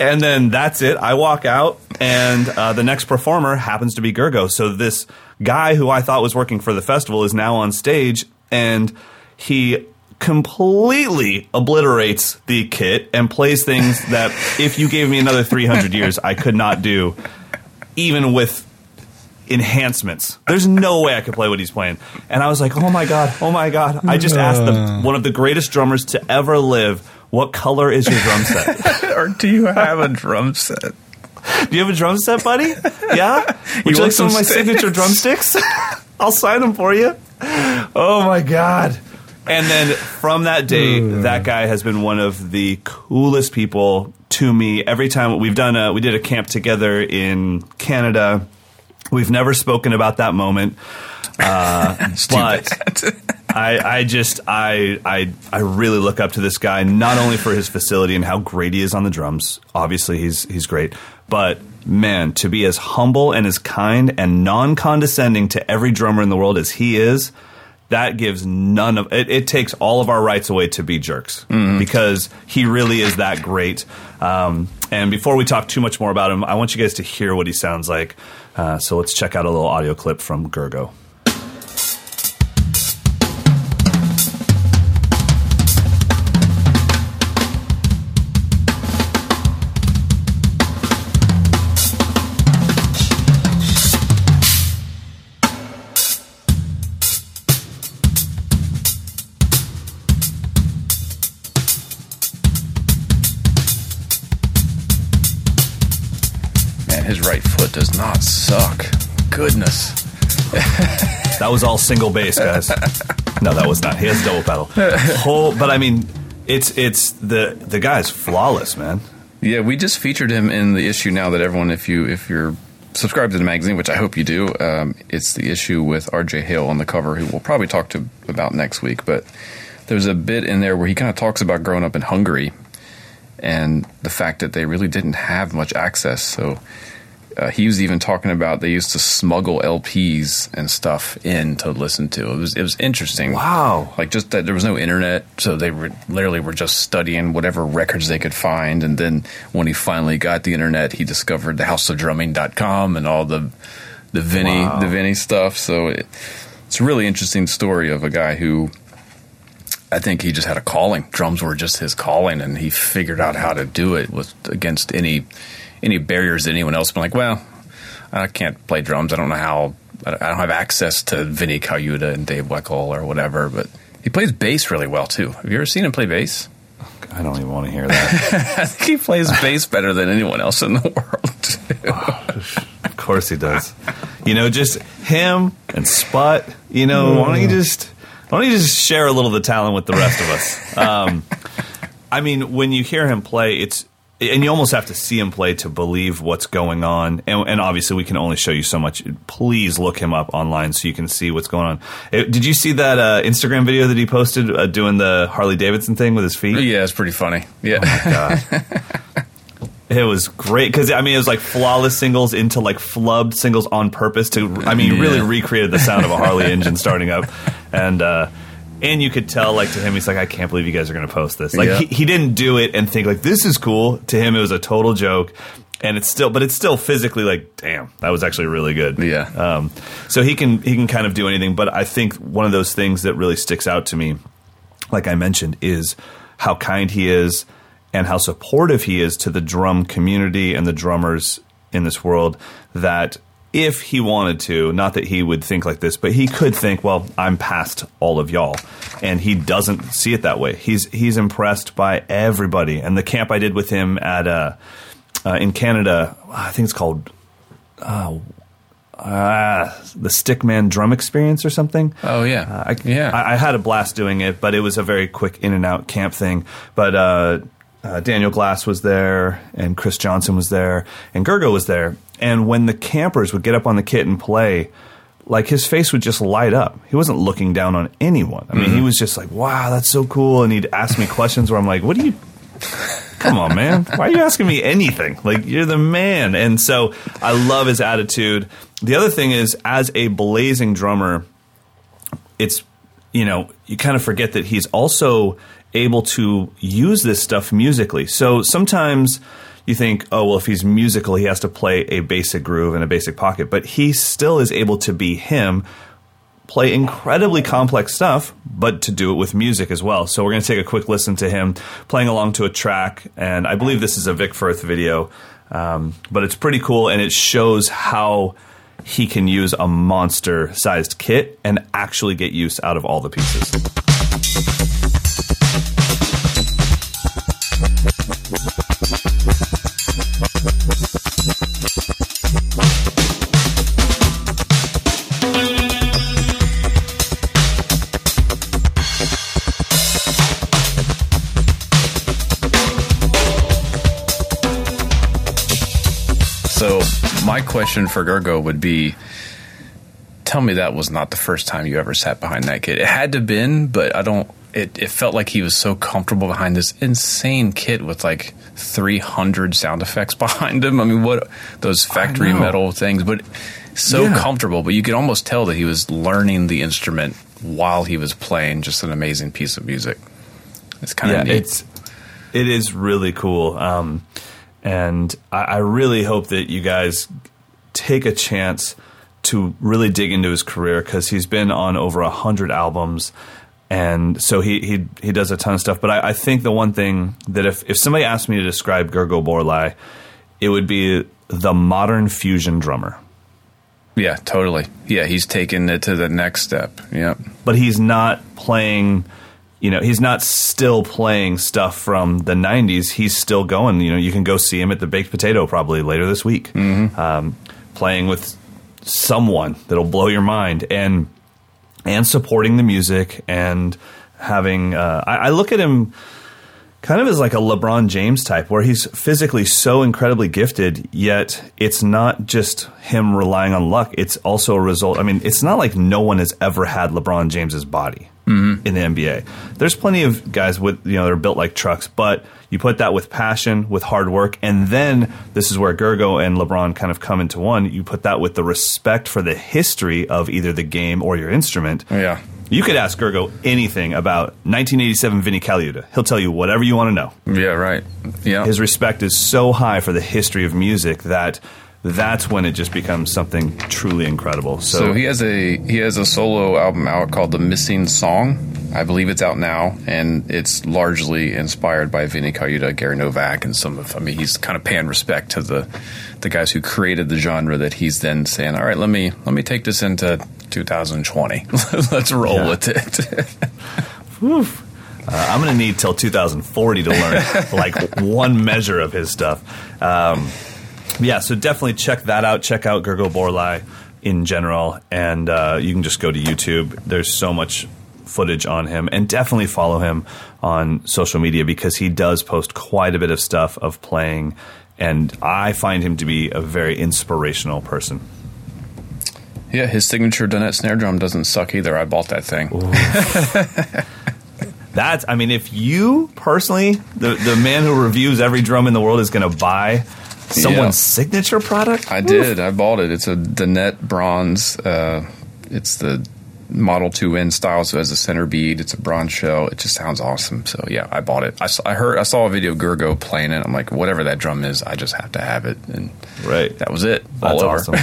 And then that's it. I walk out, and uh, the next performer happens to be Gergo. So this guy who I thought was working for the festival is now on stage, and he completely obliterates the kit and plays things that if you gave me another 300 years, I could not do, even with enhancements. There's no way I could play what he's playing. And I was like, oh my god, oh my god. I just asked the, uh. one of the greatest drummers to ever live, what color is your drum set? or do you have a drum set? Do you have a drum set, buddy? Yeah? Would you, you like some of my signature drumsticks? I'll sign them for you. Oh my god. And then from that day, that guy has been one of the coolest people to me. Every time we've done a, we did a camp together in Canada We've never spoken about that moment. Uh, but I, I just I, I I really look up to this guy not only for his facility and how great he is on the drums. Obviously, he's he's great, but man, to be as humble and as kind and non condescending to every drummer in the world as he is, that gives none of it, it takes all of our rights away to be jerks mm-hmm. because he really is that great. Um, and before we talk too much more about him, I want you guys to hear what he sounds like. Uh, so let's check out a little audio clip from Gergo. That was all single bass, guys. no, that was not. He has double pedal. Whole, but I mean, it's it's the the guy's flawless, man. Yeah, we just featured him in the issue now that everyone, if you if you're subscribed to the magazine, which I hope you do, um, it's the issue with R.J. Hale on the cover, who we'll probably talk to about next week. But there's a bit in there where he kind of talks about growing up in Hungary and the fact that they really didn't have much access. So uh, he was even talking about they used to smuggle LPs and stuff in to listen to. It was it was interesting. Wow! Like just that there was no internet, so they were, literally were just studying whatever records they could find. And then when he finally got the internet, he discovered the houseofdrumming.com and all the the Vinny wow. the Vinny stuff. So it, it's a really interesting story of a guy who. I think he just had a calling. Drums were just his calling, and he figured out how to do it with against any any barriers that anyone else been like, well, I can't play drums. I don't know how. I don't have access to Vinny Colaiuta and Dave Weckl or whatever. But he plays bass really well too. Have you ever seen him play bass? I don't even want to hear that. I think he plays bass better than anyone else in the world. oh, of course he does. You know, just him and Spot. You know, why don't you just why don't you just share a little of the talent with the rest of us? Um, I mean, when you hear him play, it's and you almost have to see him play to believe what's going on. And, and, obviously, we can only show you so much. Please look him up online so you can see what's going on. It, did you see that uh, Instagram video that he posted uh, doing the Harley Davidson thing with his feet? Yeah, it's pretty funny. Yeah. Oh it was great because I mean it was like flawless singles into like flubbed singles on purpose to I mean yeah. really recreated the sound of a Harley engine starting up and uh, and you could tell like to him he's like i can't believe you guys are going to post this. Like yeah. he, he didn't do it and think like this is cool. To him it was a total joke. And it's still but it's still physically like damn that was actually really good. Yeah. Um, so he can he can kind of do anything. But i think one of those things that really sticks out to me like i mentioned is how kind he is and how supportive he is to the drum community and the drummers in this world that if he wanted to, not that he would think like this, but he could think, well, I'm past all of y'all. And he doesn't see it that way. He's he's impressed by everybody. And the camp I did with him at uh, uh in Canada, I think it's called uh, uh, the Stickman Drum Experience or something. Oh yeah, uh, I, yeah. I, I, had a blast doing it, but it was a very quick in and out camp thing. But uh, uh, Daniel Glass was there, and Chris Johnson was there, and Gergo was there. And when the campers would get up on the kit and play, like his face would just light up. He wasn't looking down on anyone. I mean, mm-hmm. he was just like, "Wow, that's so cool." And he'd ask me questions where I'm like, "What do you? Come on, man! Why are you asking me anything? Like you're the man." And so I love his attitude. The other thing is, as a blazing drummer, it's you know you kind of forget that he's also able to use this stuff musically. So sometimes you think, oh, well, if he's musical, he has to play a basic groove and a basic pocket. But he still is able to be him, play incredibly complex stuff, but to do it with music as well. So we're going to take a quick listen to him playing along to a track. And I believe this is a Vic Firth video, um, but it's pretty cool and it shows how he can use a monster sized kit and actually get use out of all the pieces. Question for Gergo would be tell me that was not the first time you ever sat behind that kit. It had to have been, but I don't it, it felt like he was so comfortable behind this insane kit with like 300 sound effects behind him. I mean, what those factory metal things, but so yeah. comfortable. But you could almost tell that he was learning the instrument while he was playing just an amazing piece of music. It's kind of yeah, neat. It's it is really cool. Um, and I, I really hope that you guys take a chance to really dig into his career because he's been on over a hundred albums, and so he he he does a ton of stuff. But I, I, think the one thing that if if somebody asked me to describe Gergo Borlai, it would be the modern fusion drummer. Yeah, totally. Yeah, he's taken it to the next step. Yeah, but he's not playing you know, he's not still playing stuff from the 90s. He's still going. You know, you can go see him at the Baked Potato probably later this week, mm-hmm. um, playing with someone that'll blow your mind and and supporting the music and having. Uh, I, I look at him kind of as like a LeBron James type, where he's physically so incredibly gifted, yet it's not just him relying on luck. It's also a result. I mean, it's not like no one has ever had LeBron James's body mm-hmm. in the NBA. There's plenty of guys with you know they're built like trucks, but you put that with passion, with hard work, and then this is where Gergo and LeBron kind of come into one. You put that with the respect for the history of either the game or your instrument. Oh, yeah. You could ask Gergo anything about 1987 Vinnie Colaiuta. He'll tell you whatever you want to know. Yeah, right. Yeah. His respect is so high for the history of music that that's when it just becomes something truly incredible. So, so, he has a he has a solo album out called The Missing Song. I believe it's out now, and it's largely inspired by Vinnie Colaiuta, Gary Novak, and some of. I mean, he's kind of paying respect to the the guys who created the genre. That he's then saying, "All right, let me let me take this into 2020. Let's roll yeah. with it." Uh, I'm going to need till 2040 to learn like one measure of his stuff. Um, yeah, so definitely check that out. Check out Gergo Borlai in general, and uh, you can just go to YouTube. There's so much footage on him, and definitely follow him on social media because he does post quite a bit of stuff of playing, and I find him to be a very inspirational person. Yeah, his signature Dunnett snare drum doesn't suck either. I bought that thing. That's, I mean, if you personally, the, the man who reviews every drum in the world is going to buy someone's yeah. signature product? I Oof. did. I bought it. It's a Dunnett bronze. Uh, it's the Model 2N style, so it has a center bead. It's a bronze shell. It just sounds awesome. So yeah, I bought it. I, saw, I heard, I saw a video of Gergo playing it. I'm like, whatever that drum is, I just have to have it. And right, that was it. That's awesome.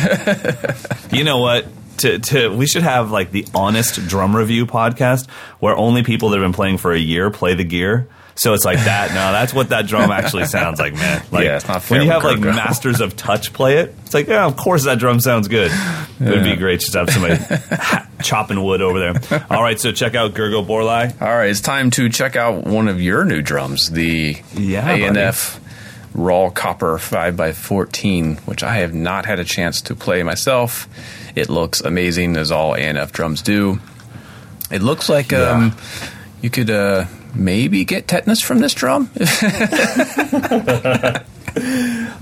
you know what? To, to, we should have like the honest drum review podcast where only people that have been playing for a year play the gear so it's like that. No, that's what that drum actually sounds like, man. Like yeah, it's not fair when you have like masters of touch play it. It's like, yeah, of course that drum sounds good. It would be great just to have somebody chopping wood over there. All right, so check out Gergo Borlai. All right, it's time to check out one of your new drums, the yeah, A&F. Buddy. Raw Copper 5x14, which I have not had a chance to play myself. It looks amazing, as all A&F drums do. It looks like yeah. um, you could uh, maybe get tetanus from this drum.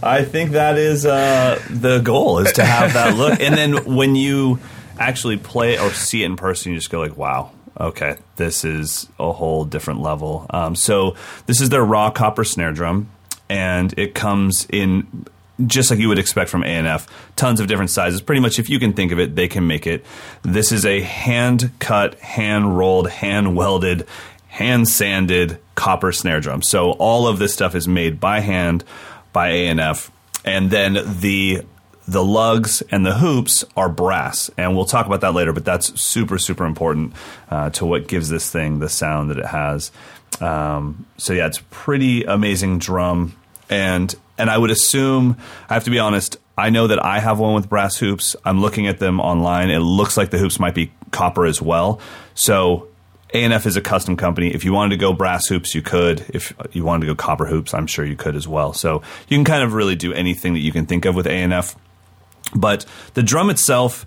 I think that is uh, the goal is to have that look, and then when you actually play or see it in person, you just go like, "Wow, okay, this is a whole different level." Um, so this is their raw copper snare drum, and it comes in just like you would expect from A&F, tons of different sizes. Pretty much, if you can think of it, they can make it. This is a hand cut, hand rolled, hand welded, hand sanded copper snare drum. So all of this stuff is made by hand by A&F, and then the the lugs and the hoops are brass, and we'll talk about that later. But that's super super important uh, to what gives this thing the sound that it has. Um, so yeah, it's a pretty amazing drum, and and I would assume I have to be honest. I know that I have one with brass hoops. I'm looking at them online. It looks like the hoops might be copper as well. So A&F is a custom company. If you wanted to go brass hoops, you could. If you wanted to go copper hoops, I'm sure you could as well. So you can kind of really do anything that you can think of with A&F. But the drum itself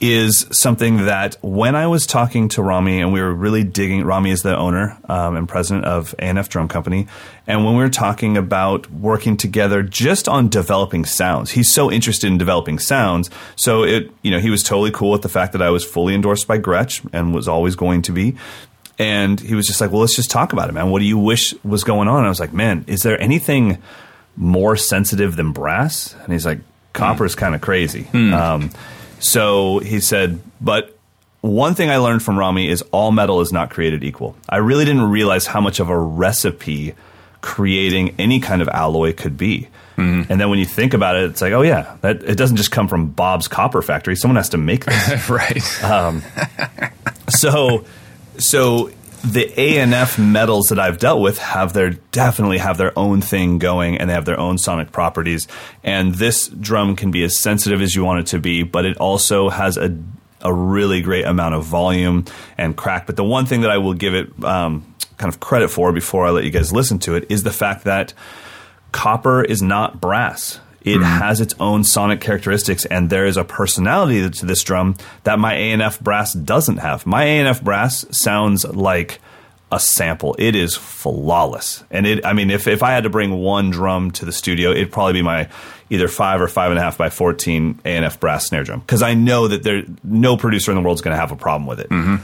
is something that when I was talking to Rami and we were really digging, Rami is the owner um, and president of A&F Drum Company. And when we were talking about working together just on developing sounds, he's so interested in developing sounds. So it, you know, he was totally cool with the fact that I was fully endorsed by Gretsch and was always going to be. And he was just like, well, let's just talk about it, man. What do you wish was going on? And I was like, man, is there anything more sensitive than brass? And he's like, copper is mm. kind of crazy. Mm. Um, so he said, but one thing I learned from Rami is all metal is not created equal. I really didn't realize how much of a recipe creating any kind of alloy could be. Mm-hmm. And then when you think about it, it's like, oh yeah, that it doesn't just come from Bob's Copper Factory. Someone has to make this, right? Um, so, so the A&F metals that I've dealt with have their definitely have their own thing going and they have their own sonic properties. And this drum can be as sensitive as you want it to be, but it also has a a really great amount of volume and crack. But the one thing that I will give it um, kind of credit for before I let you guys listen to it is the fact that copper is not brass. It mm-hmm. has its own sonic characteristics, and there is a personality to this drum that my A&F brass doesn't have. My A&F brass sounds like a sample. It is flawless. And it, I mean, if, if I had to bring one drum to the studio, it'd probably be my either five or five and a half by 14 A&F brass snare drum. Cause I know that there, no producer in the world is going to have a problem with it. Mm-hmm.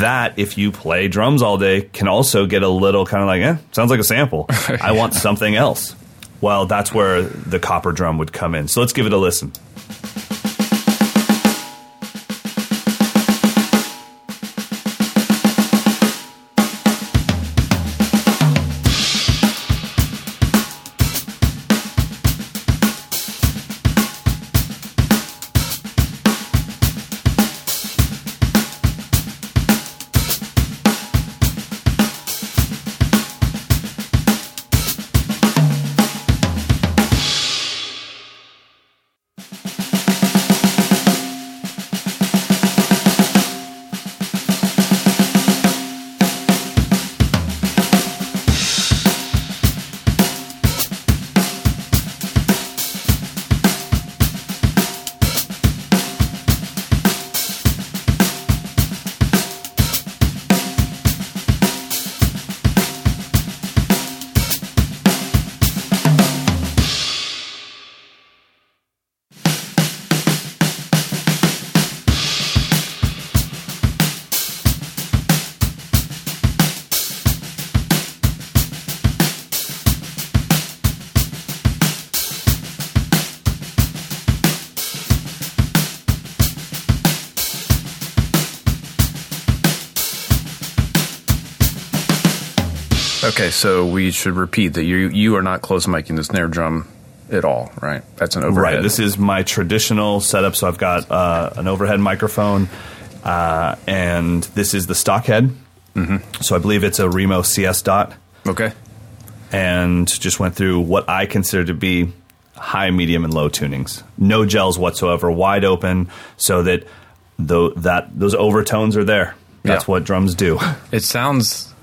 That, if you play drums all day, can also get a little kind of like, eh, sounds like a sample. I want something else. Well, that's where the copper drum would come in. So let's give it a listen. Okay, so we should repeat that you you are not close miking the snare drum at all, right? That's an overhead. Right. This is my traditional setup. So I've got uh, an overhead microphone, uh, and this is the stock head. Mm-hmm. So I believe it's a Remo CS dot. Okay. And just went through what I consider to be high, medium, and low tunings. No gels whatsoever, wide open, so that the, that those overtones are there. That's yeah. what drums do. It sounds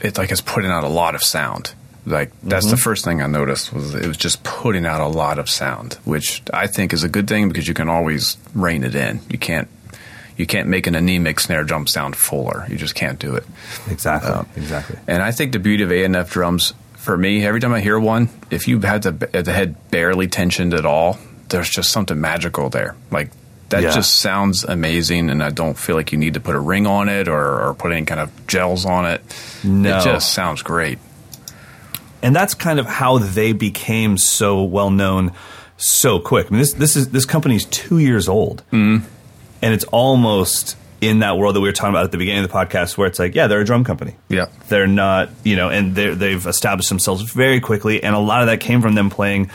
it like it's putting out a lot of sound. Like that's mm-hmm. the first thing I noticed was it was just putting out a lot of sound, which I think is a good thing because you can always rein it in. You can't you can't make an anemic snare drum sound fuller. You just can't do it. Exactly. Um, exactly. And I think the beauty of A&F drums for me, every time I hear one, if you had the, the head barely tensioned at all, there's just something magical there. Like that yeah. just sounds amazing, and I don't feel like you need to put a ring on it or, or put any kind of gels on it. No. It just sounds great. And that's kind of how they became so well known so quick. I mean, this this is this company's two years old, mm. and it's almost in that world that we were talking about at the beginning of the podcast, where it's like, yeah, they're a drum company. Yeah, they're not, you know, and they've established themselves very quickly, and a lot of that came from them playing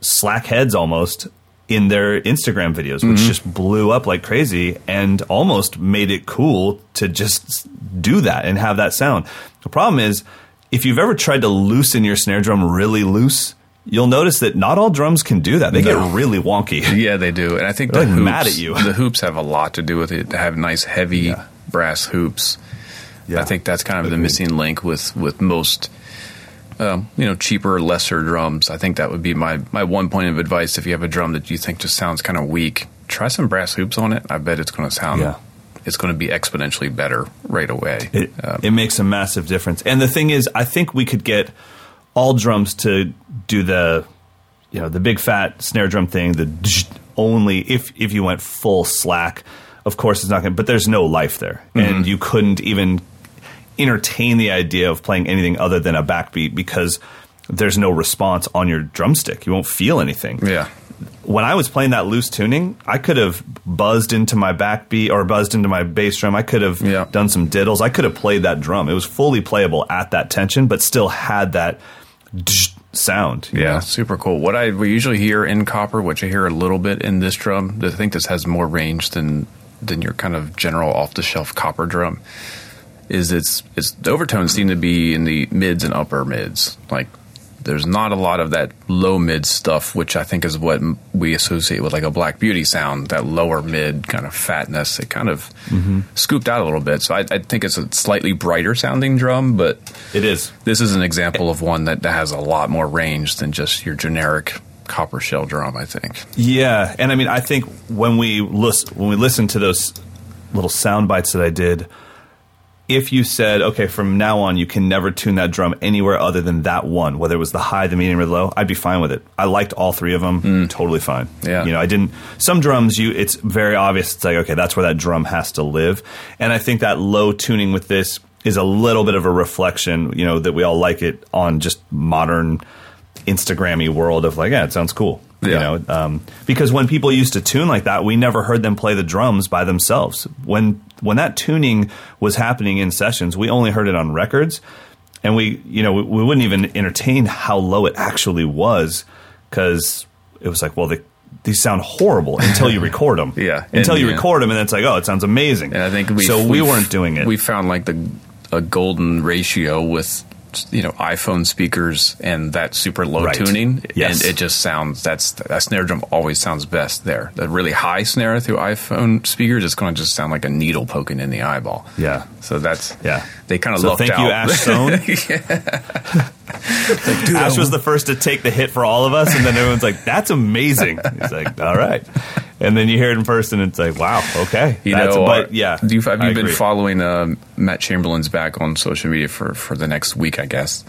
slack heads almost in their Instagram videos, which mm-hmm. just blew up like crazy and almost made it cool to just do that and have that sound. The problem is, if you've ever tried to loosen your snare drum really loose, you'll notice that not all drums can do that. They no. get really wonky. Yeah, they do. And I think They're the like hoops, mad at you. the hoops have a lot to do with it. To have nice, heavy yeah. brass hoops. Yeah. I think that's kind of Agreed. the missing link with with most um, you know, cheaper, lesser drums. I think that would be my, my one point of advice. If you have a drum that you think just sounds kind of weak, try some brass hoops on it. I bet it's going to sound, yeah. it's going to be exponentially better right away. It, um, it makes a massive difference. And the thing is, I think we could get all drums to do the, you know, the big fat snare drum thing, the only if if you went full slack. Of course, it's not going. to, But there's no life there, mm-hmm. and you couldn't even entertain the idea of playing anything other than a backbeat because there's no response on your drumstick. You won't feel anything. Yeah. When I was playing that loose tuning, I could have buzzed into my backbeat or buzzed into my bass drum. I could have yeah. done some diddles. I could have played that drum. It was fully playable at that tension, but still had that sound. Yeah, know? super cool. What I we usually hear in copper, which I hear a little bit in this drum, I think this has more range than than your kind of general off the shelf copper drum is it's it's the overtones seem to be in the mids and upper mids, like there's not a lot of that low mid stuff, which I think is what we associate with like a Black Beauty sound. That lower mid kind of fatness, it kind of mm-hmm. scooped out a little bit. So I, I, think it's a slightly brighter sounding drum, but it is. This is an example of one that has a lot more range than just your generic copper shell drum. I think. Yeah, and I mean, I think when we listen when we listen to those little sound bites that I did if you said, okay, from now on, you can never tune that drum anywhere other than that one, whether it was the high, the medium, or the low, I'd be fine with it. I liked all three of them, mm. totally fine. Yeah, you know, I didn't. Some drums, you, it's very obvious. It's like, okay, that's where that drum has to live, and I think that low tuning with this is a little bit of a reflection, you know, that we all like it on just modern Instagrammy world of like, yeah, it sounds cool. Yeah. You know, um, because when people used to tune like that, we never heard them play the drums by themselves. When when that tuning was happening in sessions, we only heard it on records, and we you know we, we wouldn't even entertain how low it actually was because it was like, well, the these sound horrible until you record them. yeah, until and, you yeah. record them, and it's like, oh, it sounds amazing. And I think we so we weren't doing it. We found like the a golden ratio with you know iPhone speakers and that super low right. tuning, yes. and it just sounds that's that snare drum always sounds best there. The really high snare through iPhone speakers is going to just sound like a needle poking in the eyeball. Yeah, so that's yeah. They kind of so looked thank out. you, Ash Soan. like, Ash was the first to take the hit for all of us, and then everyone's like, "That's amazing." He's like, "All right." And then you hear it in person, and it's like, wow, okay, you know. But yeah, do you, have you I been agree. following uh, Matt Chamberlain's back on social media for for the next week? I guess.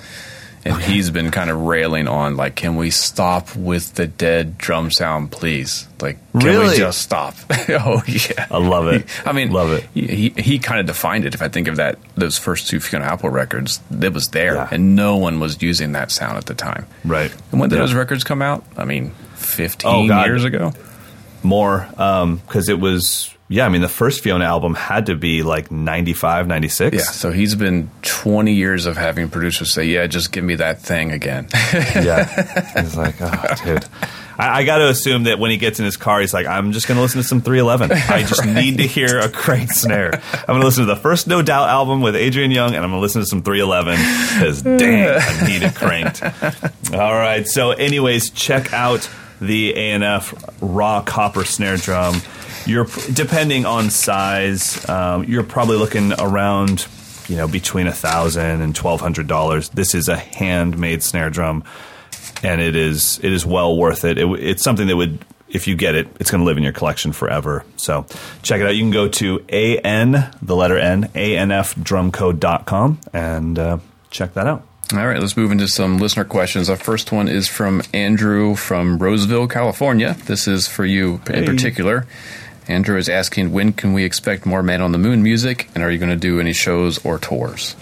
And okay. he's been kind of railing on, like, can we stop with the dead drum sound, please? Like, can really? we just stop? oh yeah, I love it. I mean, love it. He he, he kind of defined it. If I think of that, those first two Fiona Apple records, it was there, yeah. and no one was using that sound at the time. Right. And when did yeah. those records come out? I mean, fifteen oh, years ago more because um, it was yeah i mean the first fiona album had to be like 95 96 yeah so he's been 20 years of having producers say yeah just give me that thing again yeah he's like oh dude I, I got to assume that when he gets in his car, he's like, "I'm just going to listen to some 311. I just right. need to hear a cranked snare. I'm going to listen to the first No Doubt album with Adrian Young, and I'm going to listen to some 311 because dang, I need it cranked." All right. So, anyways, check out the A&F raw copper snare drum. You're depending on size, um, you're probably looking around, you know, between a thousand and twelve hundred dollars. This is a handmade snare drum, and it is it is well worth it. it it's something that would if you get it, it's going to live in your collection forever. So check it out. You can go to an the letter n anfdrumco.com and uh, check that out. All right, let's move into some listener questions. Our first one is from Andrew from Roseville, California. This is for you in particular. Andrew is asking, when can we expect more Man on the Moon music, and are you going to do any shows or tours?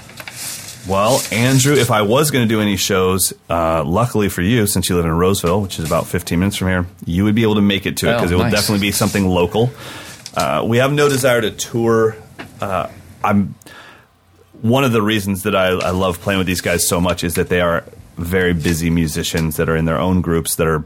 Well, Andrew, if I was going to do any shows, uh, luckily for you, since you live in Roseville, which is about 15 minutes from here, you would be able to make it to it because oh, it nice. will definitely be something local. Uh, we have no desire to tour. Uh, I'm one of the reasons that I, I love playing with these guys so much is that they are very busy musicians that are in their own groups that are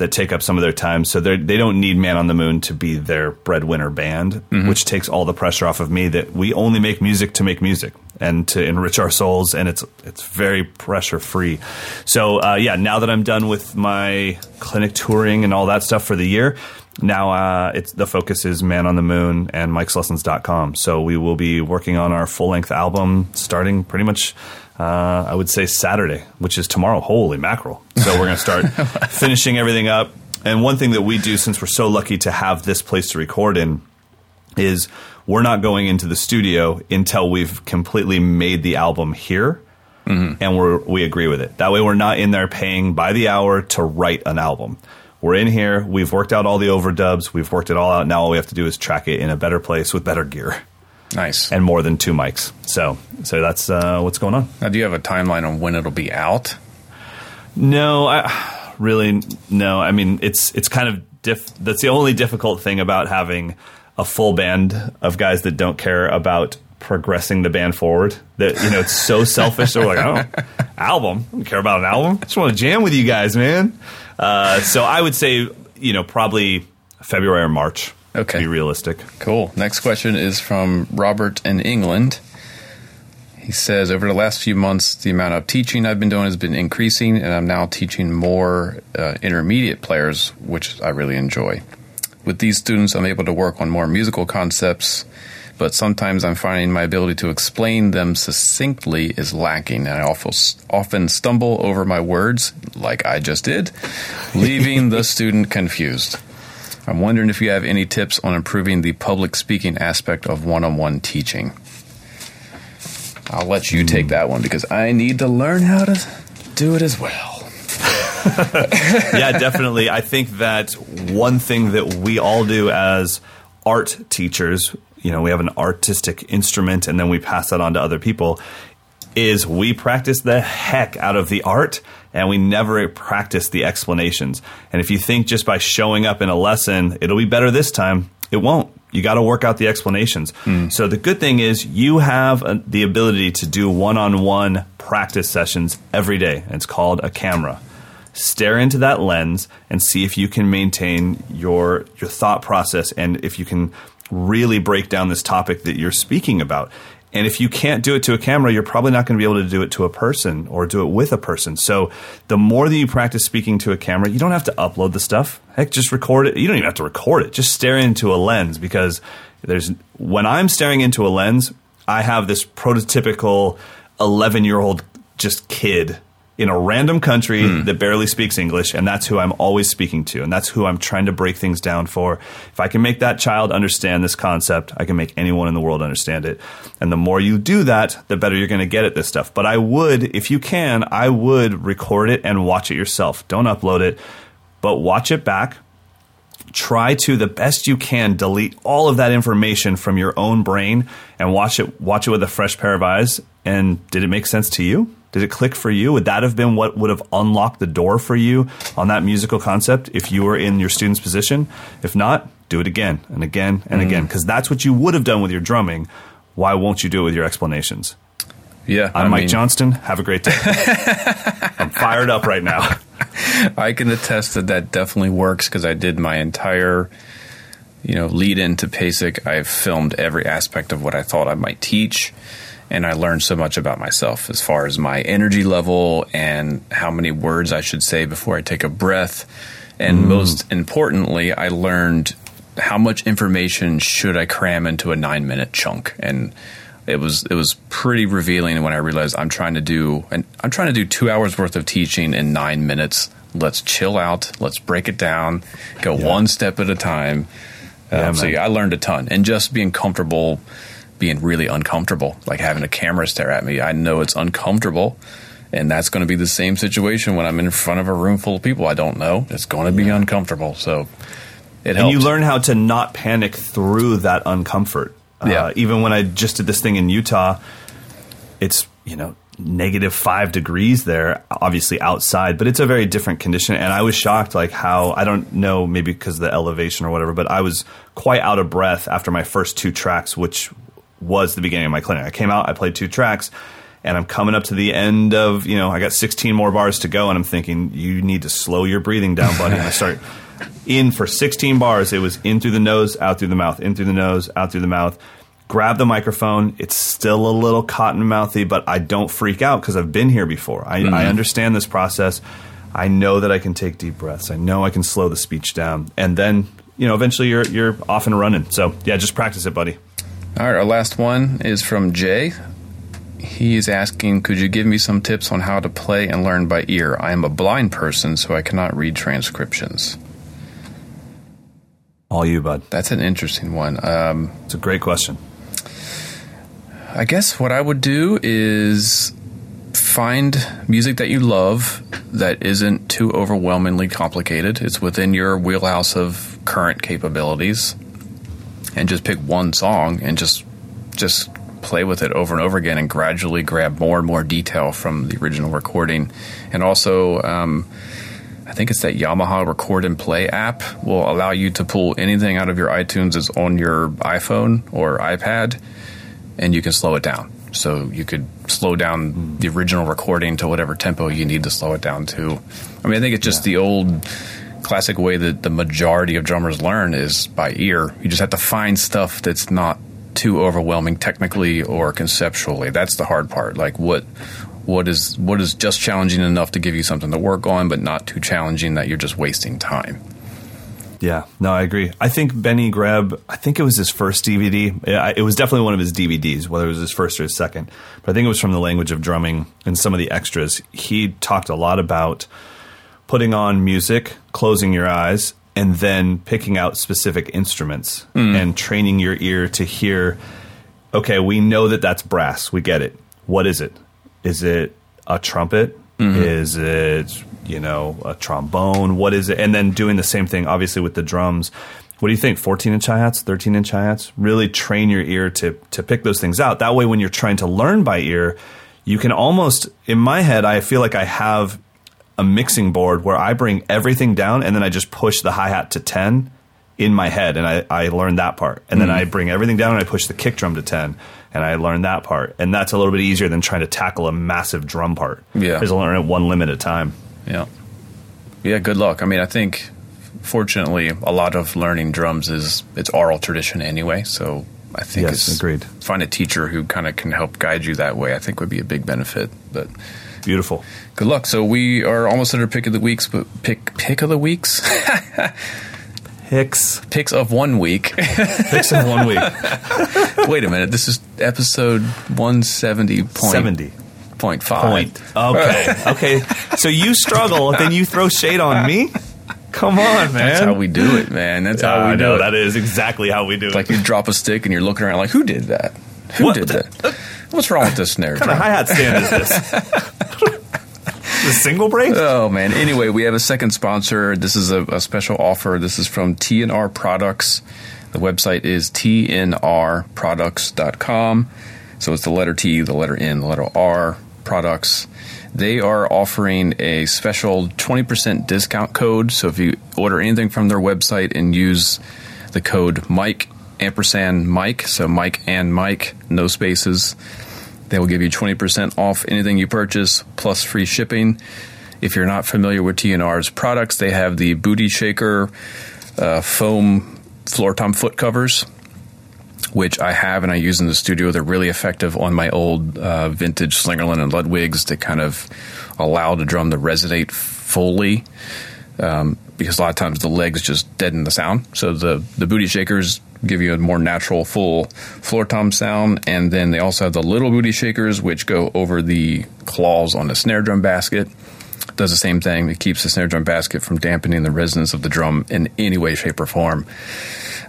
that take up some of their time. So they they don't need Man on the Moon to be their breadwinner band, mm-hmm. which takes all the pressure off of me. That we only make music to make music and to enrich our souls, and it's it's very pressure free. So uh, yeah, now that I'm done with my clinic touring and all that stuff for the year, now uh, it's the focus is Man on the Moon and Mike'sLessons.com. So we will be working on our full length album starting pretty much. Uh, I would say Saturday, which is tomorrow. Holy mackerel! So we're going to start finishing everything up. And one thing that we do, since we're so lucky to have this place to record in, is we're not going into the studio until we've completely made the album here. Mm-hmm. And we we agree with it. That way, we're not in there paying by the hour to write an album. We're in here. We've worked out all the overdubs. We've worked it all out. Now all we have to do is track it in a better place with better gear. Nice. And more than two mics. So, so that's uh, what's going on. Now, do you have a timeline on when it'll be out? No, I really no. I mean, it's it's kind of diff. That's the only difficult thing about having a full band of guys that don't care about progressing the band forward. That you know, it's so selfish. They're like, oh, album. I don't care about an album. I just want to jam with you guys, man. Uh, so I would say, you know, probably February or March. Okay. Be realistic. Cool. Next question is from Robert in England. He says, over the last few months, the amount of teaching I've been doing has been increasing, and I'm now teaching more uh, intermediate players, which I really enjoy. With these students, I'm able to work on more musical concepts, but sometimes I'm finding my ability to explain them succinctly is lacking, and I often stumble over my words, like I just did, leaving the student confused. I'm wondering if you have any tips on improving the public speaking aspect of one on one teaching. I'll let you take hmm. that one because I need to learn how to do it as well. yeah, definitely. I think that one thing that we all do as art teachers, you know, we have an artistic instrument and then we pass that on to other people, is we practice the heck out of the art and we never practice the explanations. And if you think just by showing up in a lesson, it'll be better this time, it won't. You got to work out the explanations. Mm. So the good thing is you have a, the ability to do one-on-one practice sessions every day. And it's called a camera. Stare into that lens and see if you can maintain your your thought process and if you can really break down this topic that you're speaking about. And if you can't do it to a camera, you're probably not going to be able to do it to a person or do it with a person. So the more that you practice speaking to a camera, you don't have to upload the stuff. Heck, just record it. You don't even have to record it. Just stare into a lens because there's when I'm staring into a lens, I have this prototypical 11 year old just kid in a random country mm. that barely speaks English, and that's who I'm always speaking to, and that's who I'm trying to break things down for. If I can make that child understand this concept, I can make anyone in the world understand it. And the more you do that, the better you're going to get at this stuff. But I would, if you can, I would record it and watch it yourself. Don't upload it, but watch it back. Try to the best you can delete all of that information from your own brain and watch it watch it with a fresh pair of eyes. And did it make sense to you? Did it click for you? Would that have been what would have unlocked the door for you on that musical concept if you were in your student's position? If not, do it again and again and mm. again because that's what you would have done with your drumming. Why won't you do it with your explanations? Yeah, I'm I Mike mean, Johnston. Have a great day. I'm fired up right now. I can attest that that definitely works because I did my entire, you know, lead into PASIC. I've filmed every aspect of what I thought I might teach and I learned so much about myself as far as my energy level and how many words I should say before I take a breath. And mm. most importantly, I learned how much information should I cram into a nine minute chunk. And it was it was pretty revealing when I realized I'm trying to do and I'm trying to do two hours worth of teaching in nine minutes. Let's chill out. Let's break it down. Go yeah. one step at a time. Um, so yeah, I learned a ton, and just being comfortable being really uncomfortable, like having a camera stare at me. I know it's uncomfortable. And that's going to be the same situation when I'm in front of a room full of people I don't know. It's going to be yeah. uncomfortable. So it helps. And you learn how to not panic through that uncomfort. Yeah. Uh, even when I just did this thing in Utah, it's, you know, negative five degrees there, obviously outside, but it's a very different condition. And I was shocked, like how I don't know, maybe because of the elevation or whatever, but I was quite out of breath after my first two tracks, which was the beginning of my clinic. I came out, I played two tracks, and I'm coming up to the end of, you know, I got 16 more bars to go, and I'm thinking, you need to slow your breathing down, buddy. and I start in for 16 bars. It was in through the nose, out through the mouth, in through the nose, out through the mouth. Grab the microphone. It's still a little cotton mouthy, but I don't freak out because I've been here before. I, mm-hmm. I understand this process. I know that I can take deep breaths. I know I can slow the speech down, and then you know eventually you're you're off and running. So yeah, just practice it, buddy. All right, our last one is from Jay. He is asking, could you give me some tips on how to play and learn by ear? I am a blind person, so I cannot read transcriptions. All you, bud. That's an interesting one. Um, it's a great question. I guess what I would do is find music that you love that isn't too overwhelmingly complicated. It's within your wheelhouse of current capabilities and just pick one song and just just play with it over and over again and gradually grab more and more detail from the original recording. And also, um, I think it's that Yamaha Record and Play app will allow you to pull anything out of your iTunes that's on your iPhone or iPad, and you can slow it down. So you could slow down the original recording to whatever tempo you need to slow it down to. I mean, I think it's just yeah. the old classic way that the majority of drummers learn is by ear. You just have to find stuff that's not too overwhelming technically or conceptually. That's the hard part. Like what what is what is just challenging enough to give you something to work on, but not too challenging that you're just wasting time. Yeah, no, I agree. I think Benny Greb, I think it was his first DVD. It was definitely one of his DVDs, whether it was his first or his second. But I think it was from the language of drumming and some of the extras. He talked a lot about putting on music, closing your eyes, and then picking out specific instruments mm. and training your ear to hear okay, we know that that's brass. We get it. What is it? Is it a trumpet? Mm-hmm. Is it you know, a trombone? What is it? And then doing the same thing, obviously, with the drums. What do you think? 14 inch hi hats, 13 inch hi hats? Really train your ear to, to pick those things out. That way, when you're trying to learn by ear, you can almost, in my head, I feel like I have a mixing board where I bring everything down and then I just push the hi hat to 10 in my head and I, I learn that part. And mm. then I bring everything down and I push the kick drum to 10 and I learned that part. And that's a little bit easier than trying to tackle a massive drum part. Yeah. Because I learn it one limit at a time. Yeah. Yeah, good luck. I mean, I think fortunately a lot of learning drums is it's oral tradition anyway, so I think yes, agreed. Find a teacher who kind of can help guide you that way. I think would be a big benefit. But beautiful. Good luck. So we are almost at our pick of the weeks, but pick pick of the weeks. Picks. Picks of one week. Picks of one week. Wait a minute. This is episode 170. 70. Point five. Point. Okay. okay. So you struggle, then you throw shade on me? Come on, man. That's how we do it, man. That's how we do know, it. That is exactly how we do it's it. Like you drop a stick and you're looking around like, who did that? Who what? did that? What's wrong with this snare? What kind of hi hat stand is this? the single break? Oh man. Anyway, we have a second sponsor. This is a, a special offer. This is from TNR Products. The website is tnrproducts.com. So it's the letter T, the letter N, the letter R, products. They are offering a special 20% discount code. So if you order anything from their website and use the code Mike ampersand Mike, so Mike and Mike, no spaces, they will give you 20% off anything you purchase plus free shipping. If you're not familiar with TNR's products, they have the Booty Shaker uh, foam floor tom foot covers which I have and I use in the studio. They're really effective on my old uh, vintage Slingerland and Ludwigs to kind of allow the drum to resonate fully. Um, because a lot of times the legs just deaden the sound. So the the booty shakers give you a more natural, full floor tom sound, and then they also have the little booty shakers, which go over the claws on the snare drum basket. Does the same thing. It keeps the snare drum basket from dampening the resonance of the drum in any way, shape, or form.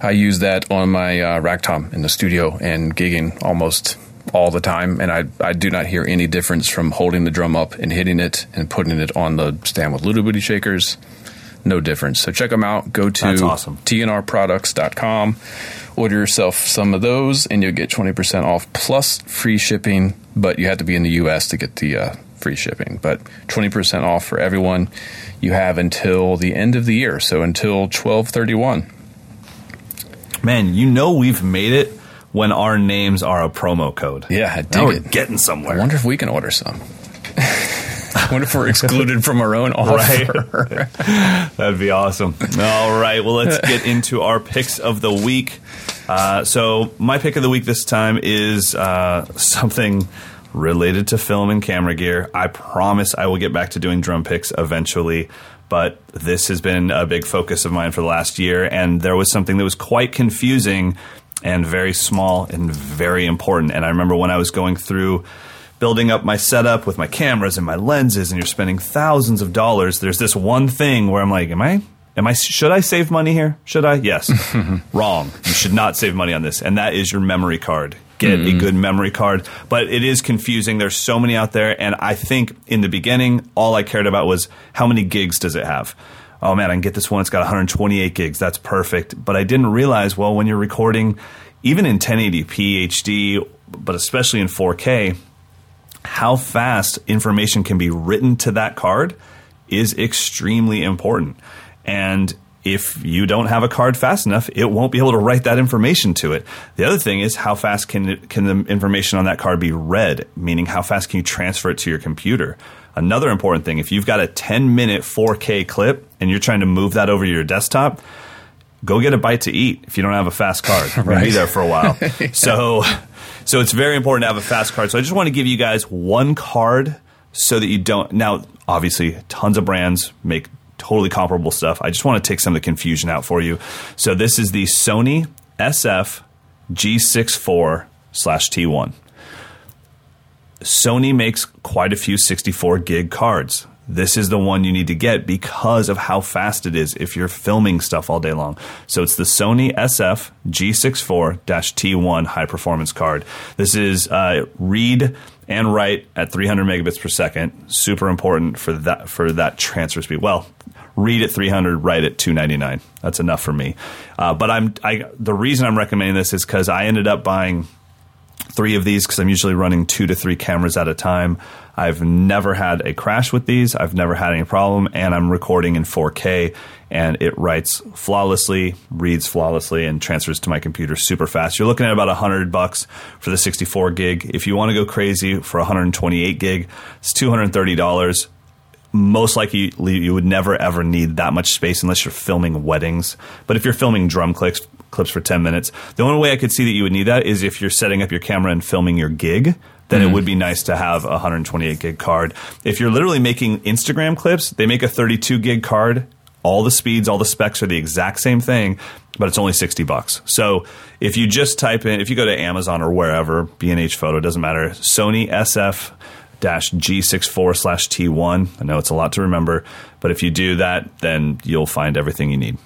I use that on my uh, rack tom in the studio and gigging almost all the time, and I, I do not hear any difference from holding the drum up and hitting it and putting it on the stand with little booty shakers. No difference. So check them out. Go to awesome. tnrproducts.com, order yourself some of those, and you'll get 20% off plus free shipping, but you have to be in the U.S. to get the uh, free shipping. But 20% off for everyone. You have until the end of the year, so until 1231 man, you know we've made it when our names are a promo code. Yeah, I dig now we're it. getting somewhere. I wonder if we can order some. Wonder if we're excluded from our own offer. Right. That'd be awesome. All right, well, let's get into our picks of the week. Uh, so, my pick of the week this time is uh, something related to film and camera gear. I promise I will get back to doing drum picks eventually but this has been a big focus of mine for the last year. And there was something that was quite confusing and very small and very important. And I remember when I was going through building up my setup with my cameras and my lenses, and you're spending thousands of dollars, there's this one thing where I'm like, am I? Am I? Should I save money here? Should I? Yes. Wrong. You should not save money on this, and that is your memory card get mm-hmm. a good memory card. But it is confusing. There's so many out there. And I think in the beginning, all I cared about was how many gigs does it have? Oh man, I can get this one. It's got 128 gigs. That's perfect. But I didn't realize, well, when you're recording, even in 1080p HD, but especially in 4K, how fast information can be written to that card is extremely important. And if you don't have a card fast enough, it won't be able to write that information to it. The other thing is how fast can it, can the information on that card be read? Meaning, how fast can you transfer it to your computer? Another important thing: if you've got a 10 minute 4K clip and you're trying to move that over to your desktop, go get a bite to eat if you don't have a fast card. You're right. be there for a while. yeah. So, so it's very important to have a fast card. So I just want to give you guys one card so that you don't. Now, obviously, tons of brands make totally comparable stuff. I just want to take some of the confusion out for you. So this is the Sony SF G64 slash T1. Sony makes quite a few 64 gig cards. This is the one you need to get because of how fast it is if you're filming stuff all day long. So it's the Sony SF G64 T1 high performance card. This is uh, read and write at 300 megabits per second. Super important for that for that transfer speed. Well, read at 300, write at 299. That's enough for me. Uh, but I'm I, the reason I'm recommending this is because I ended up buying three of these because I'm usually running two to three cameras at a time. I've never had a crash with these. I've never had any problem, and I'm recording in 4K, and it writes flawlessly, reads flawlessly, and transfers to my computer super fast. You're looking at about 100 bucks for the 64 gig. If you want to go crazy for 128 gig, it's 230 dollars most likely you would never ever need that much space unless you're filming weddings. But if you're filming drum clicks clips for 10 minutes, the only way I could see that you would need that is if you're setting up your camera and filming your gig. Then mm. it would be nice to have a 128 gig card. If you're literally making Instagram clips, they make a 32 gig card. All the speeds, all the specs are the exact same thing, but it's only 60 bucks. So if you just type in, if you go to Amazon or wherever, B&H Photo, doesn't matter, Sony SF dash G64 slash T1. I know it's a lot to remember, but if you do that, then you'll find everything you need.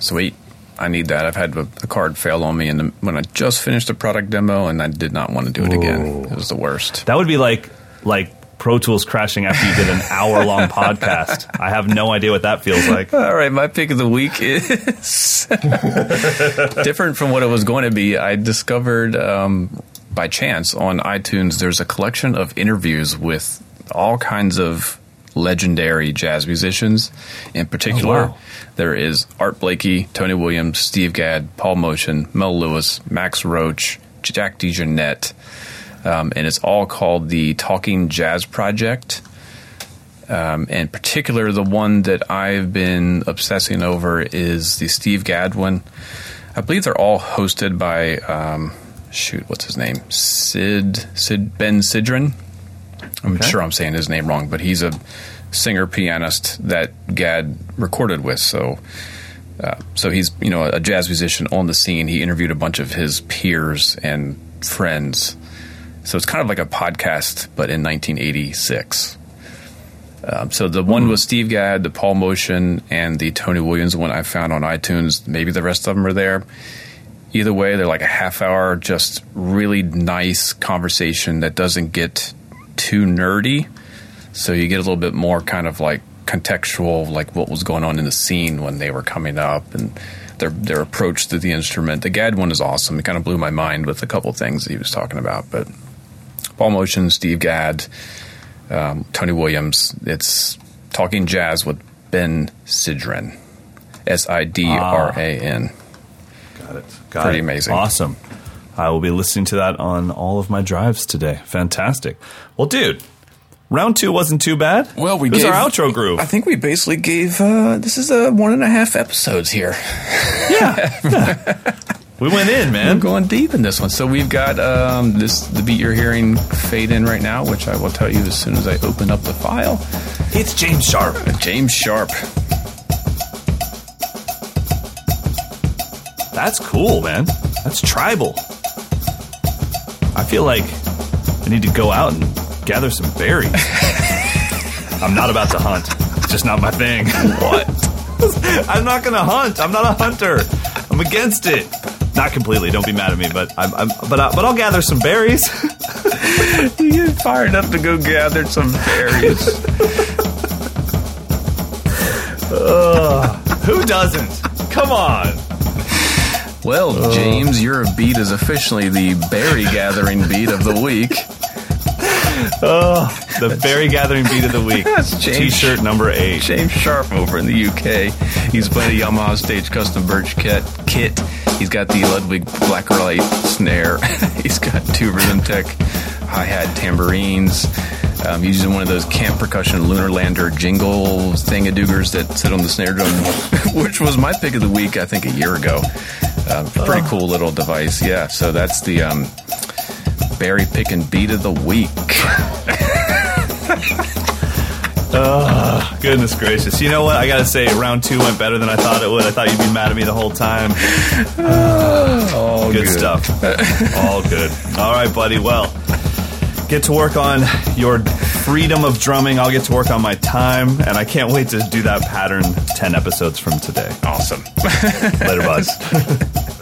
Sweet. I need that. I've had a, a card fail on me, and when I just finished a product demo, and I did not want to do it Ooh. again. It was the worst. That would be like like Pro Tools crashing after you did an hour long podcast. I have no idea what that feels like. All right, my pick of the week is different from what it was going to be. I discovered um, by chance on iTunes, there's a collection of interviews with all kinds of legendary jazz musicians. In particular, oh, wow. there is Art Blakey, Tony Williams, Steve Gadd, Paul Motian, Mel Lewis, Max Roach, Jack DeJohnette, um, and it's all called the Talking Jazz Project. Um, in particular, the one that I've been obsessing over is the Steve Gadd one. I believe they're all hosted by um, shoot, what's his name? Sid Sid Ben Sidran. I'm okay. sure I'm saying his name wrong, but he's a singer pianist that Gadd recorded with. So, uh, so he's you know a jazz musician on the scene. He interviewed a bunch of his peers and friends. So it's kind of like a podcast, but in 1986. Um, so the one mm. was Steve Gadd, the Paul Motian, and the Tony Williams one I found on iTunes. Maybe the rest of them are there either way, they're like a half hour, just really nice conversation that doesn't get too nerdy. So you get a little bit more kind of like contextual, like what was going on in the scene when they were coming up and their their approach to the instrument. The Gadd one is awesome. It kind of blew my mind with a couple things that he was talking about. But Paul Motian, Steve Gadd, um, Tony Williams. It's talking jazz with Ben Sidran, S I D R A N. Got it. Got Pretty it. amazing. Awesome. I will be listening to that on all of my drives today. Fantastic. Well, dude, round two wasn't too bad. Well, we it was gave, our outro groove. I think we basically gave. Uh, this is a one and a half episodes here. Yeah. yeah. We went in, man. We're going deep in this one. So we've got um, this the beat you're hearing fade in right now, which I will tell you as soon as I open up the file. It's James Sharp. James Sharp. That's cool, man. That's tribal. I feel like I need to go out and gather some berries. I'm not about to hunt. It's just not my thing. What? I'm not going to hunt. I'm not a hunter. I'm against it. Not completely. Don't be mad at me, but I'm, I'm but I, but I'll gather some berries. you get fired up to go gather some berries. uh, who doesn't? Come on. Well, uh, James, your beat is officially the berry gathering beat of the week. Oh, the berry gathering beat of the week. That's James, T-shirt number eight. James Sharp over in the UK. He's playing a Yamaha Stage Custom Birch kit. kit. He's got the Ludwig Blacklight snare. He's got two Rhythm Tech hi-hat tambourines. Um, using one of those camp percussion lunar lander jingle thingadoogers that sit on the snare drum, which was my pick of the week, I think, a year ago. Uh, pretty cool little device. Yeah, so that's the um, berry picking beat of the week. Oh, goodness gracious. You know what? I got to say, round two went better than I thought it would. I thought you'd be mad at me the whole time. All good, good. stuff. All good. All right, buddy. Well, get to work on your freedom of drumming. I'll get to work on my time, and I can't wait to do that pattern 10 episodes from today. Awesome. Later, buzz.